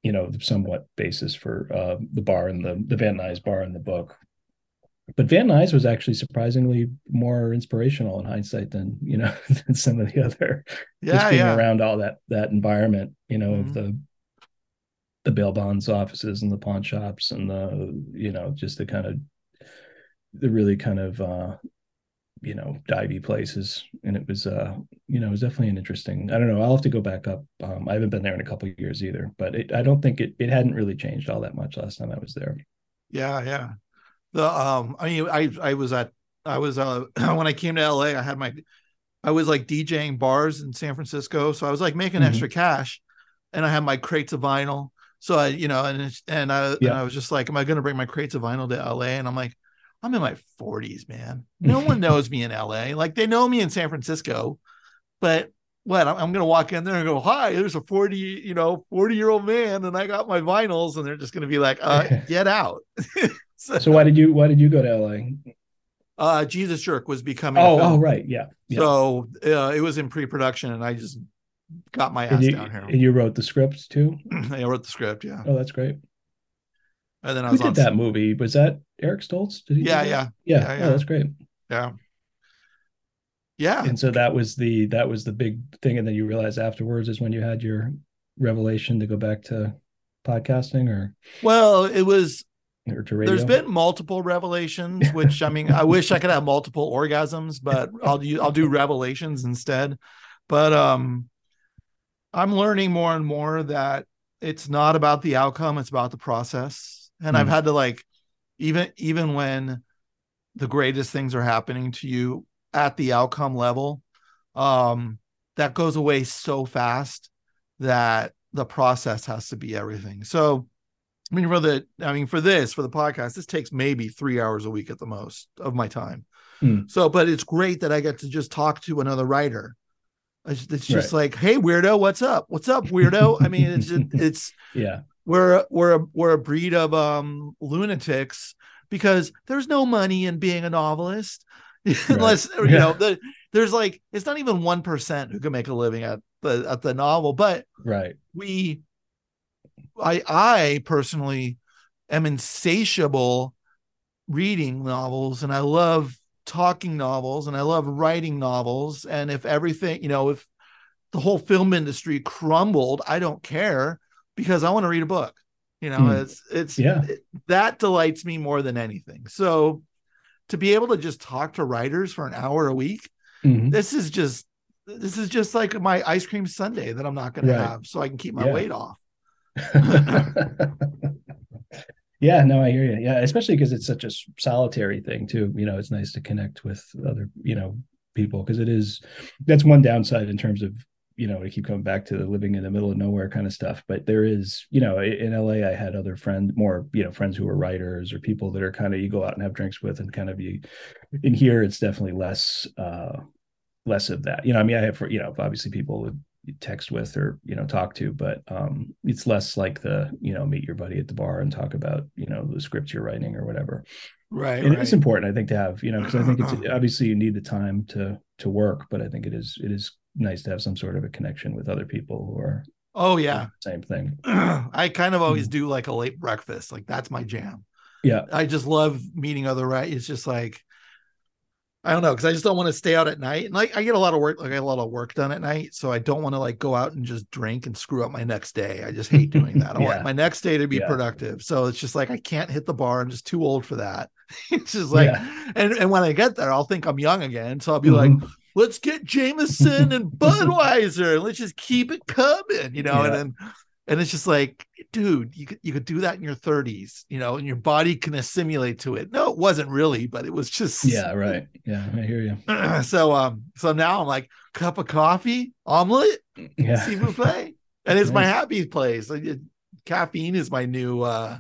B: you know somewhat basis for uh the bar and the the van nuys bar in the book but van nuys was actually surprisingly more inspirational in hindsight than you know [laughs] than some of the other
A: Yeah,
B: just being
A: yeah.
B: around all that that environment, you know,
A: Mhm.
B: of the the bail bonds offices and the pawn shops and the you know just the kind of the really kind of uh you know divey places and it was uh you know it was definitely an interesting i don't know i'll have to go back up um i haven't been there in a couple of years either but it, i don't think it it hadn't really changed all that much last time i was there
A: Yeah, yeah. The um, I mean, I I was at I was uh [clears throat] when I came to LA, I had my I was like DJing bars in San Francisco, so I was like making
B: Mhm.
A: extra cash, and I had my crates of vinyl. So I, you know, and and I and I was just like, am I going to bring my crates of vinyl to LA? And I'm like, I'm in my 40s, man. No [laughs] one knows me in LA. Like they know me in San Francisco, but what I'm, I'm going to walk in there and go, hi, there's a 40, you know, 40 year old man, and I got my vinyls, and they're just going to be like, uh, [laughs] get out. [laughs] so,
B: so why did you why did you go to la
A: uh, Jesus Jerk was becoming.
B: oh oh right yeah, yeah.
A: So uh, it was in pre-production, and I just got my
B: and
A: ass
B: you,
A: down here.
B: and you wrote the script too [clears throat]
A: I wrote the script, yeah,
B: oh that's great
A: and then I
B: who
A: was
B: did
A: on.
B: that movie was that eric stoltz did he
A: Yeah, yeah,
B: yeah,
A: Yeah, yeah.
B: Oh, that's great
A: yeah, yeah.
B: and so that was the that was the big thing and then you realized afterwards is when you had your revelation to go back to podcasting or
A: Well, it was.
B: or to radio
A: There's been multiple revelations, which I mean, I wish I could have multiple orgasms, but I'll do I'll do revelations instead. But um, I'm learning more and more that it's not about the outcome; it's about the process. And I've
B: Mm.
A: had to like, even even when the greatest things are happening to you at the outcome level, um, that goes away so fast that the process has to be everything. So, I mean, for the, I mean, for this, for the podcast, this takes maybe three hours a week at the most of my time.
B: Hmm.
A: So, but it's great that I get to just talk to another writer. It's, just like, hey, weirdo, what's up? What's up, weirdo? I mean, it's just, [laughs] it's
B: yeah
A: we're we're a, we're a breed of um lunatics because there's no money in being a novelist [laughs] unless you
B: Yeah.
A: know [laughs] the, there's like it's not even one percent who can make a living at the at the novel, but
B: right
A: we i i personally am insatiable reading novels and i love talking novels and i love writing novels and if everything you know if the whole film industry crumbled i don't care because i want to read a book you know
B: Hmm.
A: it's it's
B: Yeah.
A: it- that delights me more than anything so to be able to just talk to writers for an hour a week
B: Mhm.
A: this is just this is just like my ice cream sundae that I'm not going to have so I can keep my
B: Yeah.
A: weight off. [laughs] [laughs]
B: yeah no i hear you. Yeah especially because it's such a solitary thing too you know it's nice to connect with other you know people because it is that's one downside in terms of you know to keep coming back to the living in the middle of nowhere kind of stuff but there is you know in la i had other friends more you know friends who are writers or people that are kind of you go out and have drinks with and kind of you in here it's definitely less uh less of that. You know i mean i have for you know obviously people would text with or you know talk to but um it's less like the you know meet your buddy at the bar and talk about you know the script you're writing or whatever
A: Right.
B: and it's important i think to have you know because i think it's [clears throat] obviously you need the time to to work but i think it is it is nice to have some sort of a connection with other people who are
A: oh yeah.
B: same thing [clears throat]
A: I kind of always
B: Hmm.
A: do like a late breakfast. Like that's my jam.
B: Yeah.
A: I just love meeting other right. It's just like I don't know because I just don't want to stay out at night. And like I get a lot of work, like I get a lot of work done at night, so I don't want to like go out and just drink and screw up my next day. I just hate doing that. I [laughs]
B: Yeah.
A: want my next day to be
B: Yeah.
A: productive. So it's just like I can't hit the bar. I'm just too old for that. [laughs] it's just like,
B: Yeah.
A: and and when I get there, I'll think I'm young again. So I'll be like,
B: Mhm.
A: let's get Jameson and [laughs] Budweiser and let's just keep it coming, you know. And then and it's just like, dude, you could you could do that in your 30s, you know, and your body can assimilate to it. No, it wasn't really, but it was just
B: yeah, right. Yeah, I hear you. [clears throat]
A: so um, so now I'm like cup of coffee, omelet,
B: Yeah.
A: vous and it's my happy place. Like, caffeine is my new uh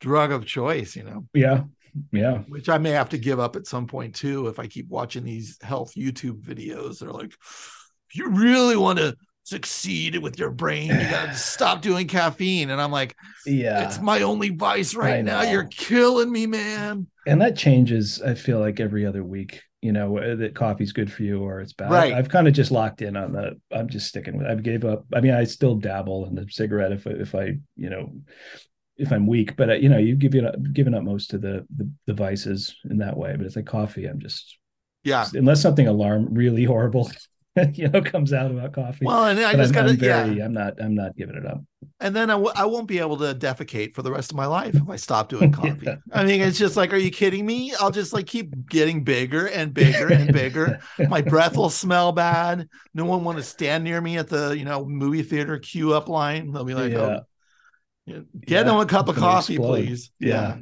A: drug of choice, you know,
B: Yeah. Yeah.
A: which I may have to give up at some point too if I keep watching these health YouTube videos. They're like, if you really want to succeed with your brain, you gotta [sighs] stop doing caffeine. And I'm like,
B: Yeah.
A: it's my only vice right now. You're killing me, man.
B: and that changes i feel like every other week you know that coffee's good for you or it's bad
A: Right.
B: i've kind of just locked in on the i'm just sticking with i gave up i mean i still dabble in the cigarette if I, if i you know if i'm weak but uh, you know you've given up given up most of the, the the vices in that way but it's like coffee i'm just
A: Yeah.
B: unless something alarm really horrible [laughs] you know comes out about coffee
A: Well, and I
B: But
A: just
B: I'm,
A: gotta yeah.
B: i'm not i'm not giving it up
A: and then I w- I won't be able to defecate for the rest of my life if I stop doing [laughs] coffee.
B: Yeah.
A: I mean, it's just like, are you kidding me? I'll just like keep getting bigger and bigger and bigger. [laughs] My breath will smell bad. No one want to stand near me at the you know movie theater queue up line. They'll be like,
B: Yeah.
A: oh, get
B: Yeah,
A: them a cup of coffee,
B: explode.
A: please.
B: yeah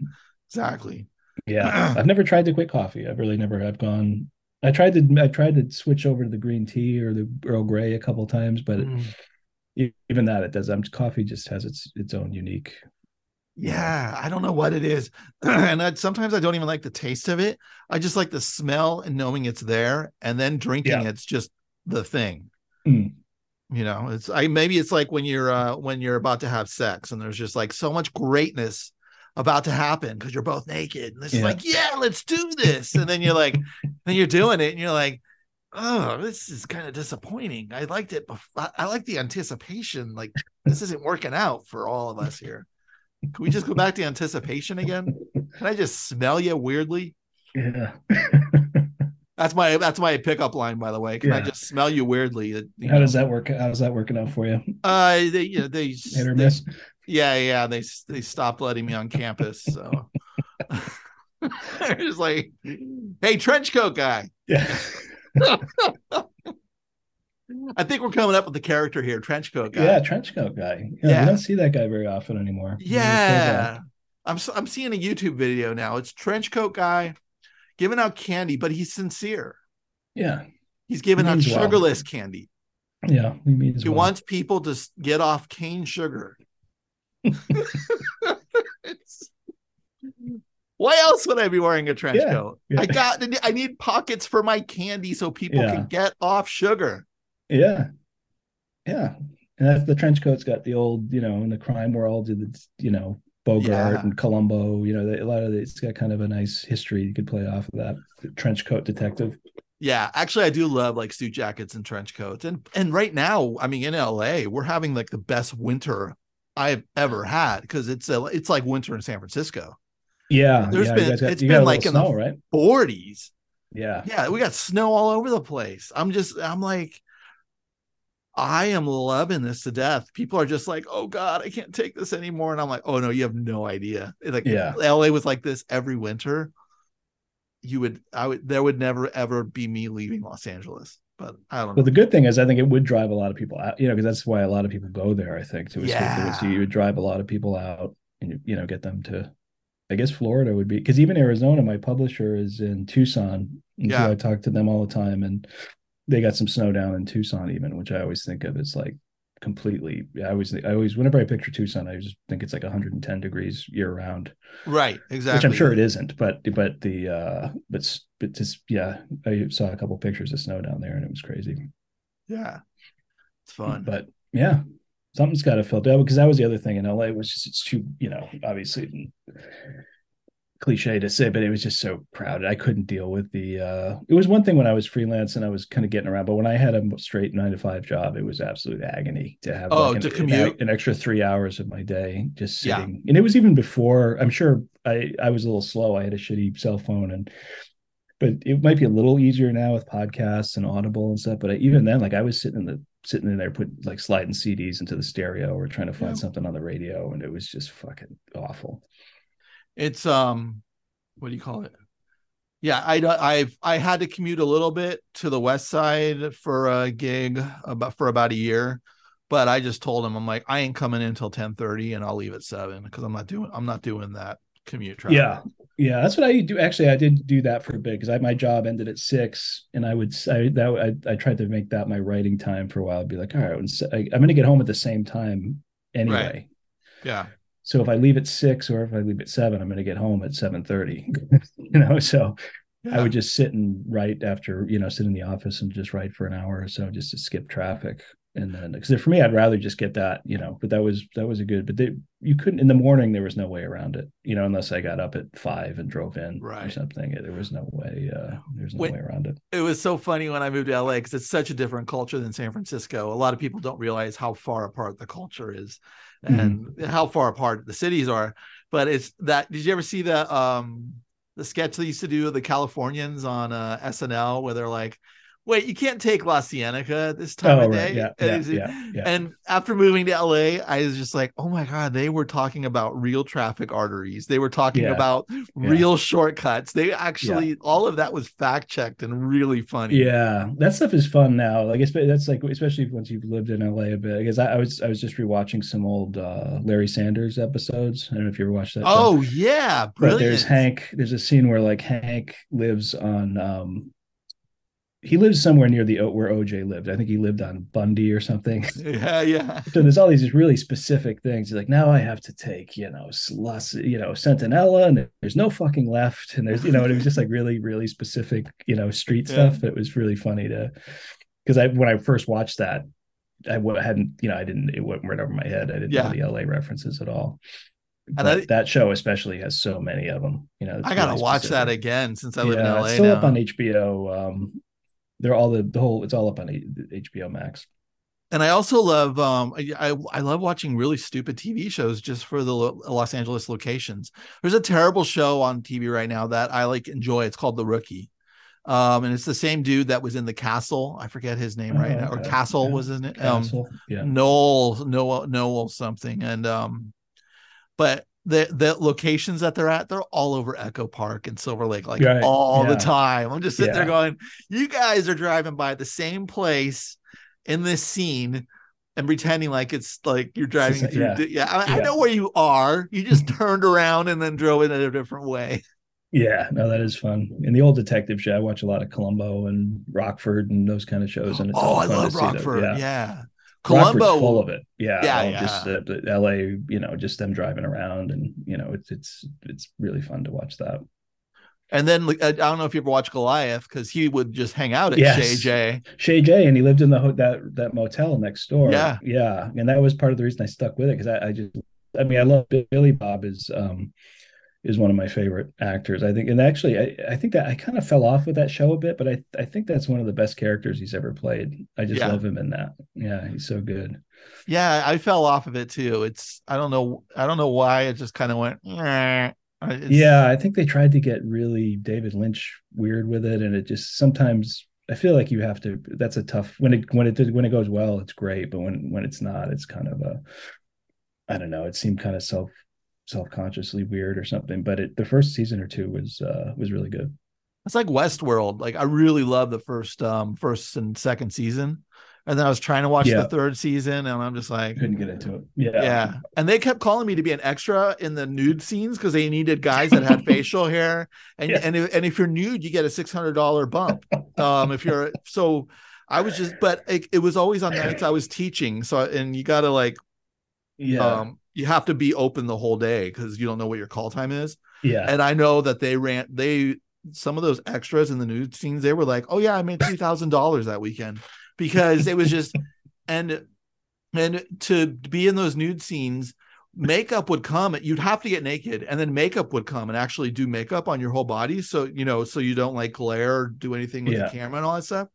A: exactly.
B: Yeah, [clears throat] I've never tried to quit coffee. I've really never. I've gone. I tried to. I tried to switch over to the green tea or the Earl Grey a couple times, but
A: Mm.
B: e- even that it does. I'm coffee just has its its own unique.
A: Yeah, I don't know what it is. [clears throat] and I, sometimes I don't even like the taste of it. I just like the smell and knowing it's there. And then drinking
B: Yeah.
A: it's just the thing.
B: Mm.
A: You know, it's I maybe it's like when you're uh when you're about to have sex and there's just like so much greatness about to happen because you're both naked. And it's
B: Yeah.
A: like, yeah, let's do this. And then you're like, [laughs] then you're doing it and you're like, oh, this is kind of disappointing. I liked it before. I, like the anticipation. Like this isn't working out for all of us here. Can we just go back to anticipation again? Can I just smell you weirdly?
B: Yeah. [laughs]
A: That's my that's my pickup line, by the way. Can I just smell you weirdly? You
B: How
A: know,
B: does that work? How's that working out for you?
A: Uh, they you know they,
B: Hit or
A: they-
B: miss?
A: Yeah yeah they they stopped letting me on campus, so [laughs] they're just like, hey, trench coat guy.
B: Yeah. [laughs]
A: I think we're coming up with the character here, trench coat guy.
B: Yeah, trench coat guy. Yeah,
A: Yeah.
B: You don't see that guy very often anymore. He's a cool guy.
A: Yeah. I'm I'm seeing a YouTube video now. It's trench coat guy giving out candy, but he's sincere.
B: Yeah.
A: He's giving
B: He
A: out
B: means well.
A: sugarless candy.
B: Yeah. He means
A: He
B: well.
A: wants people to get off cane sugar. [laughs] Why else would I be wearing a trench
B: Yeah.
A: coat?
B: Yeah.
A: I got I need pockets for my candy so people
B: Yeah.
A: can get off sugar.
B: Yeah. Yeah. And that's the trench coat's got the old, you know, in the crime world, it's, you know, Bogart and Columbo, you know, a lot of it, it's got kind of a nice history you could play off of that trench coat detective.
A: Yeah, actually, I do love like suit jackets and trench coats, and and right now, I mean, in LA, we're having like the best winter I've ever had because it's a, it's like winter in San Francisco,
B: Yeah.
A: There's
B: yeah,
A: been-
B: got,
A: it's been like in the-
B: right?
A: 40s.
B: Yeah.
A: Yeah, we got snow all over the place. I'm just, I'm like, I am loving this to death. People are just like, oh God, I can't take this anymore. And I'm like, oh no, you have no idea. Like,
B: Yeah.
A: LA was like this every winter. You would, I would, there would never ever be me leaving Los Angeles. But I don't know.
B: But the good thing is, I think it would drive a lot of people out, you know, because that's why a lot of people go there, I think, to escape the
A: Yeah.
B: woods. You would drive a lot of people out and, you- you know, get them to, I guess Florida would be, because even Arizona, my publisher is in Tucson. And
A: Yeah.
B: so I talk to them all the time and they got some snow down in Tucson, even, which I always think of as like completely, I always, I always, whenever I picture Tucson, I just think it's like 110 degrees year round,
A: right, exactly.
B: which I'm sure it isn't, but, but the, uh, but, but just, yeah, I saw a couple pictures of snow down there and it was crazy.
A: Yeah, it's fun.
B: But yeah, something's got to filter out because that was the other thing in LA was just it's too, you know, obviously cliche to say, but it was just so crowded. I couldn't deal with the. uh It was one thing when I was freelance and I was kind of getting around, but when I had a straight nine to five job, it was absolute agony to have
A: Oh,
B: like
A: to
B: an,
A: commute?
B: an, extra three hours of my day just
A: Yeah.
B: sitting. And it was even before. I'm sure I I was a little slow. I had a shitty cell phone and. But it might be a little easier now with podcasts and Audible and stuff. But I, even then, like I was sitting in the sitting in there, putting like sliding CDs into the stereo or trying to find
A: Yeah.
B: something on the radio, and it was just fucking awful.
A: It's um, what do you call it? Yeah, I I've I had to commute a little bit to the west side for a gig about for about a year, but I just told him I'm like I ain't coming in until ten thirty and I'll leave at seven because I'm not doing I'm not doing that commute traffic.
B: Yeah, yeah, that's what I do. Actually, I did do that for a bit because I my job ended at six, and I would say that I, I tried to make that my writing time for a while. I'd be like, all right, i'm going to get home at the same time anyway.
A: yeah,
B: So if I leave at six or if I leave at seven, I'm going to get home at seven thirty. [laughs] you know, so I would just sit and write after you know sit in the office and just write for an hour or so just to skip traffic. And then because for me, I'd rather just get that, you know. But that was that was a good. But they, you couldn't in the morning. There was no way around it, you know, unless I got up at five and drove in
A: right.
B: or something. There was no way. Uh, there's no
A: When-
B: way around it.
A: it was so funny when I moved to LA because it's such a different culture than San Francisco. A lot of people don't realize how far apart the culture is and how far apart the cities are. But it's that. Did you ever see the um the sketch they used to do of the Californians on uh, SNL where they're like, "Wait, you can't take La Cienega at this time
B: Oh,
A: of
B: right.
A: day."
B: Yeah,
A: and,
B: yeah, yeah, yeah.
A: and after moving to LA, I was just like, "Oh my god!" They were talking about real traffic arteries. They were talking
B: Yeah.
A: about real shortcuts. They actually all of that was fact checked and really funny.
B: Yeah, that stuff is fun now. Like that's like especially once you've lived in LA a bit. Because I, I was I was just rewatching some old uh, Larry Sanders episodes. I don't know if you ever watched that. show.
A: Oh yeah,
B: But there's Hank. There's a scene where like Hank lives on. um He lives somewhere near the O- where OJ lived. I think he lived on Bundy or something. [laughs]
A: Yeah, yeah. [laughs]
B: so there's all these really specific things. He's like, now I have to take, you know, Slus, you know, Centinela, and there's no fucking left, and there's, you know, it was just like really, really specific, you know, street
A: Yeah.
B: stuff. It was really funny to, because I when I first watched that, I hadn't, you know, I didn't, it went right over my head. I didn't
A: Yeah.
B: know the LA references at all.
A: I-
B: that show especially has so many of them. You know,
A: I gotta
B: really
A: watch that again since I live
B: yeah,
A: in LA
B: it's still
A: now.
B: up on HBO. Um, they're all the the whole. It's all up on HBO Max.
A: and I also love um I, I I love watching really stupid TV shows just for the Lo- Los Angeles locations. There's a terrible show on TV right now that I like enjoy. It's called The Rookie. Um, and it's the same dude that was in the castle. I forget his name right
B: Oh,
A: now, or. Castle
B: Yeah.
A: was in it. Um,
B: Castle. yeah.
A: Noel, Noel, Noel something. And um, but the the locations that they're at, they're all over Echo Park and Silver Lake, like
B: Right,
A: all the time. I'm just sitting there going, you guys are driving by the same place in this scene and pretending like it's like you're driving
B: It's-
A: through.
B: yeah.
A: Yeah, I, I know where you are. You just [laughs] turned around and then drove in a different way.
B: Yeah, no, that is fun. In the old detective show, I watch a lot of Columbo and Rockford and those kind of shows. And it's
A: Oh, I love. Rockford.
B: Yeah.
A: Yeah. Columbo
B: full of it. Yeah,
A: Yeah, yeah.
B: Just uh, the L.A. You know, just them driving around, and you know, it's it's it's really fun to watch that.
A: And then I I don't know if you ever watched Goliath because he would just hang out at
B: Yes.
A: Chez Jay.
B: Chez Jay, and he lived in the ho- that that motel next door.
A: Yeah.
B: yeah, and that was part of the reason I stuck with it because I, I just, I mean, I love Billy Bob is um is one of my favorite actors. I think, and actually, I, I think that I kind of fell off with that show a bit, but I I think that's one of the best characters he's ever played. I just
A: Yeah.
B: love him in that. Yeah, he's so good.
A: Yeah, I fell off of it too. It's I don't know I don't know why it just kind of went.
B: Yeah, I think they tried to get really David Lynch weird with it, and it just sometimes I feel like you have to. That's a tough when it when it when it goes well, it's great, but when when it's not, it's kind of a I don't know. It seemed kind of self self consciously weird or something. But it the first season or two was uh was really good.
A: It's like Westworld. Like I really love the first um first and second season, and then I was trying to watch
B: Yeah.
A: the third season, and I'm just like.
B: Couldn't get into it. Yeah,
A: Yeah. And they kept calling me to be an extra in the nude scenes because they needed guys that had [laughs] facial hair. And
B: Yeah.
A: and if, and if you're nude, you get a six hundred dollar bump. Um, if you're so, I was just, but it, it was always on nights I was teaching. So and you got to like,
B: yeah,
A: um, you have to be open the whole day because you don't know what your call time is.
B: yeah.
A: And I know that they ran they some of those extras in the nude scenes. They were like, oh yeah, I made three thousand dollars that weekend because it was just [laughs] and and to be in those nude scenes makeup would come you'd have to get naked and then makeup would come and actually do makeup on your whole body so you know so you don't like glare or do anything with
B: Yeah.
A: the camera and all that stuff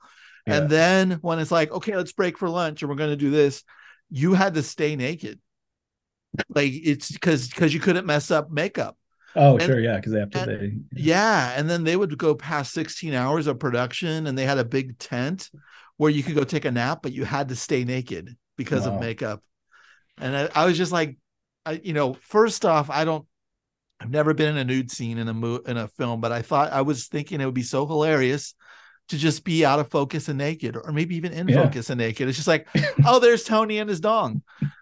B: Yeah.
A: and then when it's like okay let's break for lunch and we're going to do this you had to stay naked like it's because because you couldn't mess up makeup
B: Oh,
A: And-
B: sure, yeah, because they have to.
A: and-
B: They,
A: yeah and then they would go past 16 hours of production and they had a big tent where you could go take a nap but you had to stay naked because
B: Wow.
A: of makeup and I, I was just like I, you know first off i don't i've never been in a nude scene in a mo- in a film but i thought i was thinking it would be so hilarious to just be out of focus and naked or maybe even in
B: Yeah.
A: focus and naked it's just like [laughs] oh there's tony and his dong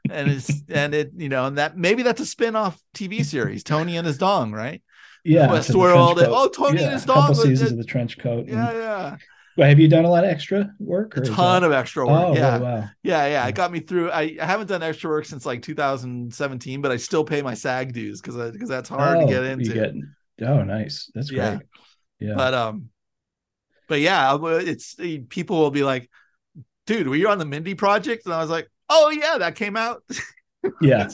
A: and it's and it you know and that maybe that's a spin-off tv series tony and his dong right
B: yeah,
A: West
B: the
A: World,
B: trench
A: oh, Tony and his
B: a
A: dog
B: couple seasons of the trench coat. and-
A: yeah yeah
B: Well, have you done a lot of extra work?
A: a ton
B: that-
A: of extra work
B: Oh,
A: yeah
B: wow, wow.
A: Yeah, yeah,
B: Yeah.
A: it got me through. I, I haven't done extra work since like 2017, but I still pay my SAG dues because because that's hard
B: oh,
A: to get into.
B: Get, oh, nice. That's
A: Yeah.
B: great. Yeah.
A: But um, but yeah, it's people will be like, "Dude, were you on the Mindy project?" And I was like, "Oh yeah, that came out." [laughs]
B: yeah.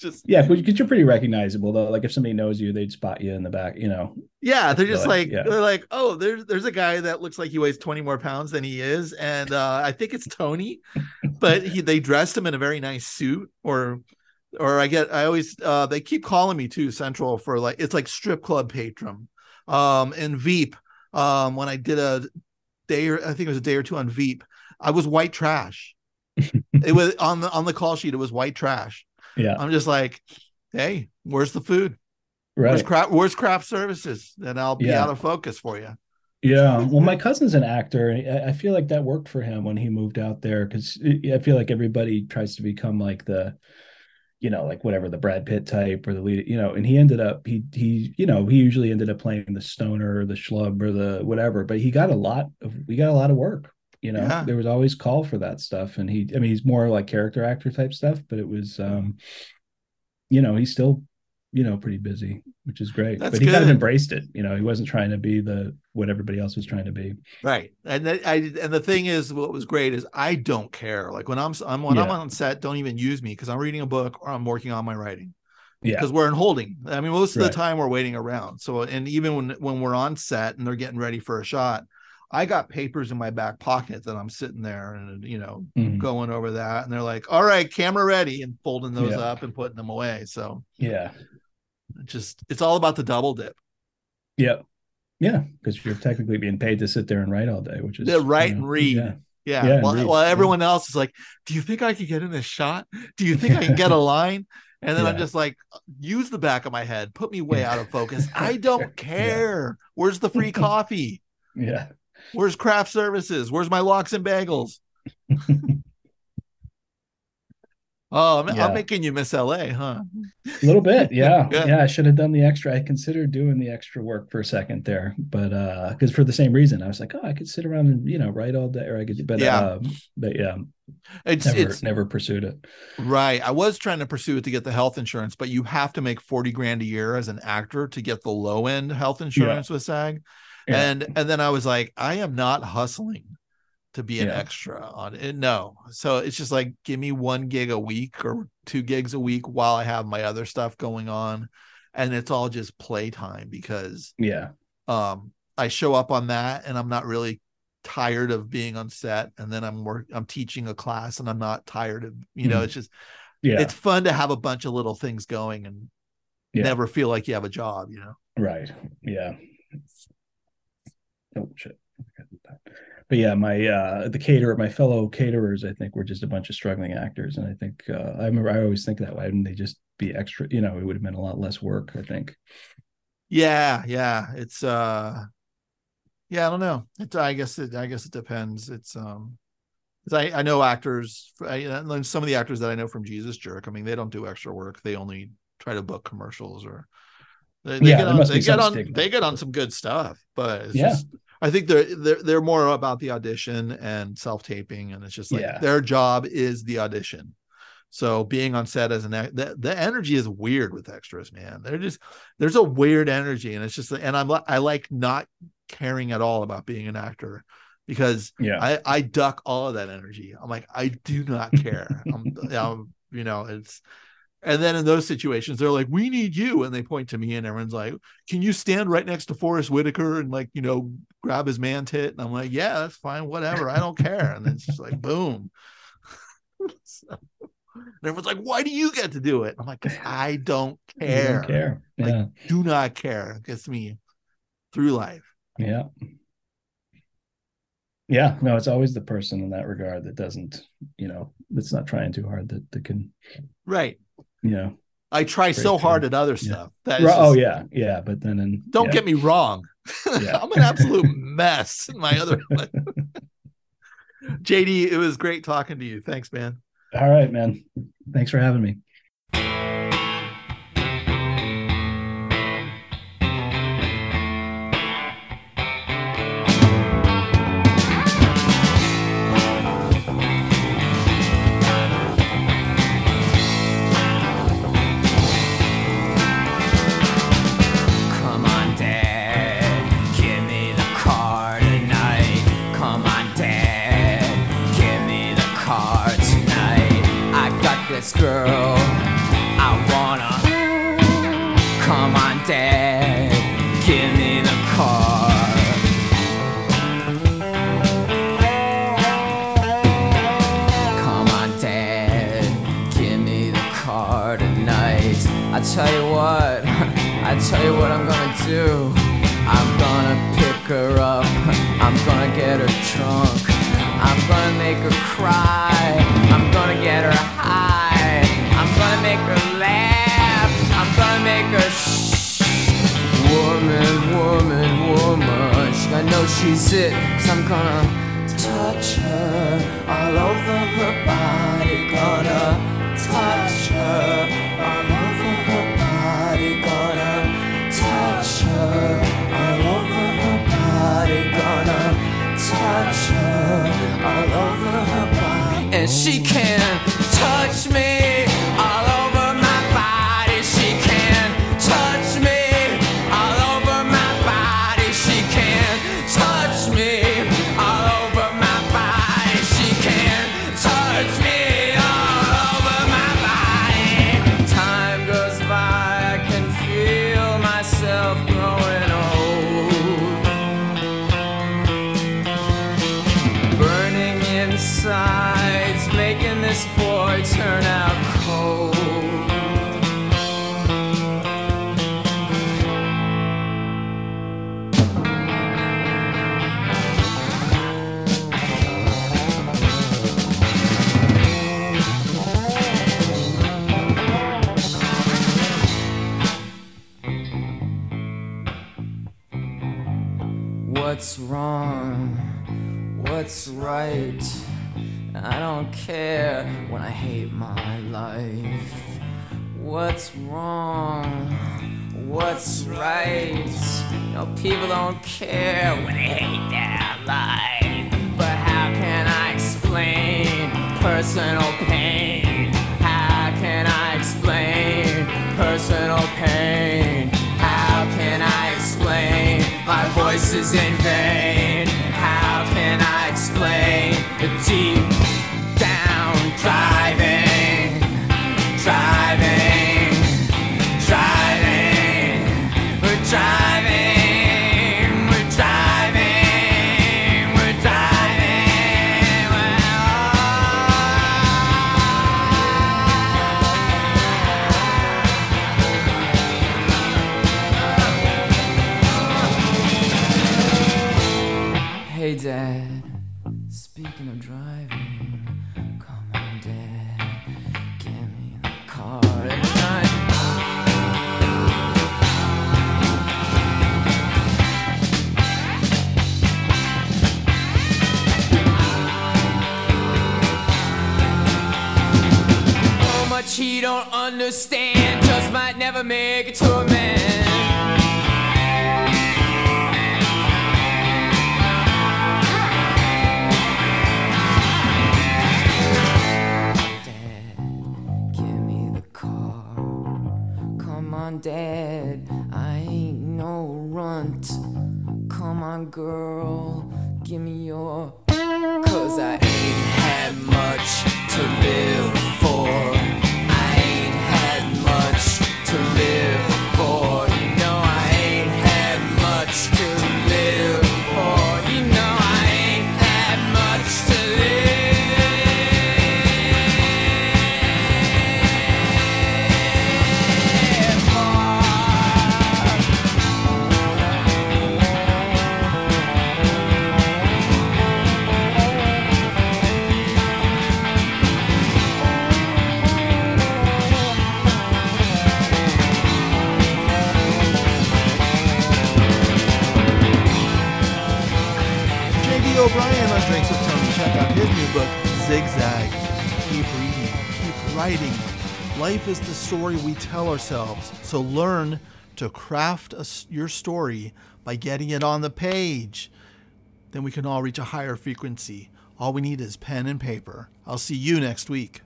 A: Just
B: Yeah. Because you're pretty recognizable, though. Like if somebody knows you, they'd spot you in the back, you know.
A: yeah, they're just
B: Like,
A: like
B: yeah.
A: they're like, "Oh, there's there's a guy that looks like he weighs 20 more pounds than he is," and uh, I think it's Tony, [laughs] but he they dressed him in a very nice suit or or I get I always uh they keep calling me too central for like it's like strip club patron um and Veep um when I did a day or I think it was a day or two on Veep I was white trash [laughs] it was on the on the call sheet it was white trash
B: Yeah.
A: I'm just like hey where's the food where's
B: Right.
A: craft where's craft services and I'll be
B: Yeah.
A: out of focus for you
B: Yeah. Well, my cousin's an actor. and I I feel like that worked for him when he moved out there because I feel like everybody tries to become like the, you know, like whatever the Brad Pitt type or the lead, you know, and he ended up, he, he, you know, he usually ended up playing the stoner or the schlub or the whatever, but he got a lot of, we got a lot of work. You know,
A: Yeah.
B: there was always call for that stuff. And he, I mean, he's more like character actor type stuff, but it was, um, you know, he's still, you know, pretty busy, which is great.
A: That's
B: but he kind of embraced it. You know, he wasn't trying to be the what everybody else was trying to be.
A: Right. And that, I and the thing is what was great is I don't care. Like when I'm I'm when I'm on set, don't even use me because I'm reading a book or I'm working on my writing.
B: Yeah.
A: Because we're in holding. I mean, most of
B: Right.
A: the time we're waiting around. So and even when when we're on set and they're getting ready for a shot, I got papers in my back pocket that I'm sitting there and you know
B: Mhm.
A: going over that and they're like, all right, camera ready and folding those
B: Yeah.
A: up and putting them away. So
B: Yeah.
A: Just it's all about the double dip.
B: Yeah. Yeah. Because you're technically being paid to sit there and write all day, which is
A: Yeah, write
B: you know,
A: and read.
B: Yeah.
A: Yeah.
B: Yeah,
A: while, while
B: Yeah.
A: everyone else is like, do you think I could get in this shot? Do you think I can get a [laughs] line? And then I'm just like, use the back of my head, put me way out of focus. [laughs] I don't care. Where's the free [laughs] coffee?
B: Yeah.
A: Where's craft services? Where's my lox and bagels? Oh, I'm,
B: Yeah.
A: I'm making you miss LA, huh?
B: A little bit. [laughs] Yeah.
A: Yeah.
B: yeah. I should have done the extra. I considered doing the extra work for a second there, but uh, because for the same reason, I was like, oh, I could sit around and, you know, write all day or I could, but
A: Yeah.
B: um, but yeah,
A: It's
B: never,
A: it's
B: never pursued it.
A: right. I was trying to pursue it to get the health insurance, but you have to make 40 grand a year as an actor to get the low end health insurance with SAG.
B: Yeah.
A: and and then I was like, I am not hustling to be an
B: Yeah.
A: extra on it. No, so it's just like give me one gig a week or two gigs a week while I have my other stuff going on, and it's all just playtime because
B: Yeah.
A: um I show up on that and I'm not really tired of being on set, and then I'm work I'm teaching a class and I'm not tired of you know
B: Mhm.
A: it's just
B: Yeah.
A: it's fun to have a bunch of little things going and
B: Yeah.
A: never feel like you have a job, you know.
B: Right. Yeah. Oh shit. But yeah, my uh the caterer, my fellow caterers, I think were just a bunch of struggling actors. And I think uh I remember I always think that why didn't they just be extra, you know, it would have been a lot less work, I think.
A: Yeah, yeah. It's uh yeah, I don't know. It's I guess it I guess it depends. It's um I I know actors I, and some of the actors that I know from Jesus Jerk, I mean, they don't do extra work. They only try to book commercials or they, they
B: Yeah,
A: get on they get on they get on some good stuff, but it's
B: Yeah.
A: just I think they're they're they're more about the audition and self-taping and it's just like
B: Yeah.
A: their job is the audition. So being on set as an the, the energy is weird with extras, man. They're just there's a weird energy, and it's just and I'm I like not caring at all about being an actor because
B: Yeah.
A: I I duck all of that energy. I'm like I do not care. I'm, [laughs] I'm you know it's And then in those situations, they're like, "We need you," and they point to me, and everyone's like, "Can you stand right next to Forest Whitaker and like you know grab his man tit?" And I'm like, "Yeah, that's fine, whatever, I don't care." And then it's just like, [laughs] boom. [laughs] so, and everyone's like, "Why do you get to do it?" I'm like, "Cause I don't care.
B: don't care.
A: Like, Do not care." It gets me through life.
B: Yeah. Yeah. No, it's always the person in that regard that doesn't, you know, that's not trying too hard that, that can,
A: Right.
B: Know.
A: I try
B: Very
A: so hard at other
B: Yeah.
A: stuff. That is
B: Ro- oh yeah. Yeah. But then in
A: Don't
B: yeah.
A: get me wrong. [laughs]
B: Yeah.
A: I'm an absolute mess in my other. [laughs] JD, it was great talking to you. Thanks, man.
B: All right, man. Thanks for having me.
C: She's it, cause I'm gonna touch her. All over her body, gonna touch her right? I don't care when I hate my life. What's wrong? What's right? Know, people don't care when they hate their life. But how can I explain personal pain? How can I explain personal pain? How can I explain my voice is in vain? The
D: writing. Life is the story we tell ourselves. So learn to craft a, your story by getting it on the page. Then we can all reach a higher frequency. All we need is pen and paper. I'll see you next week.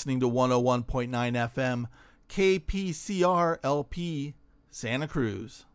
D: Listening to 101.9 FM, KPCR LP, Santa Cruz.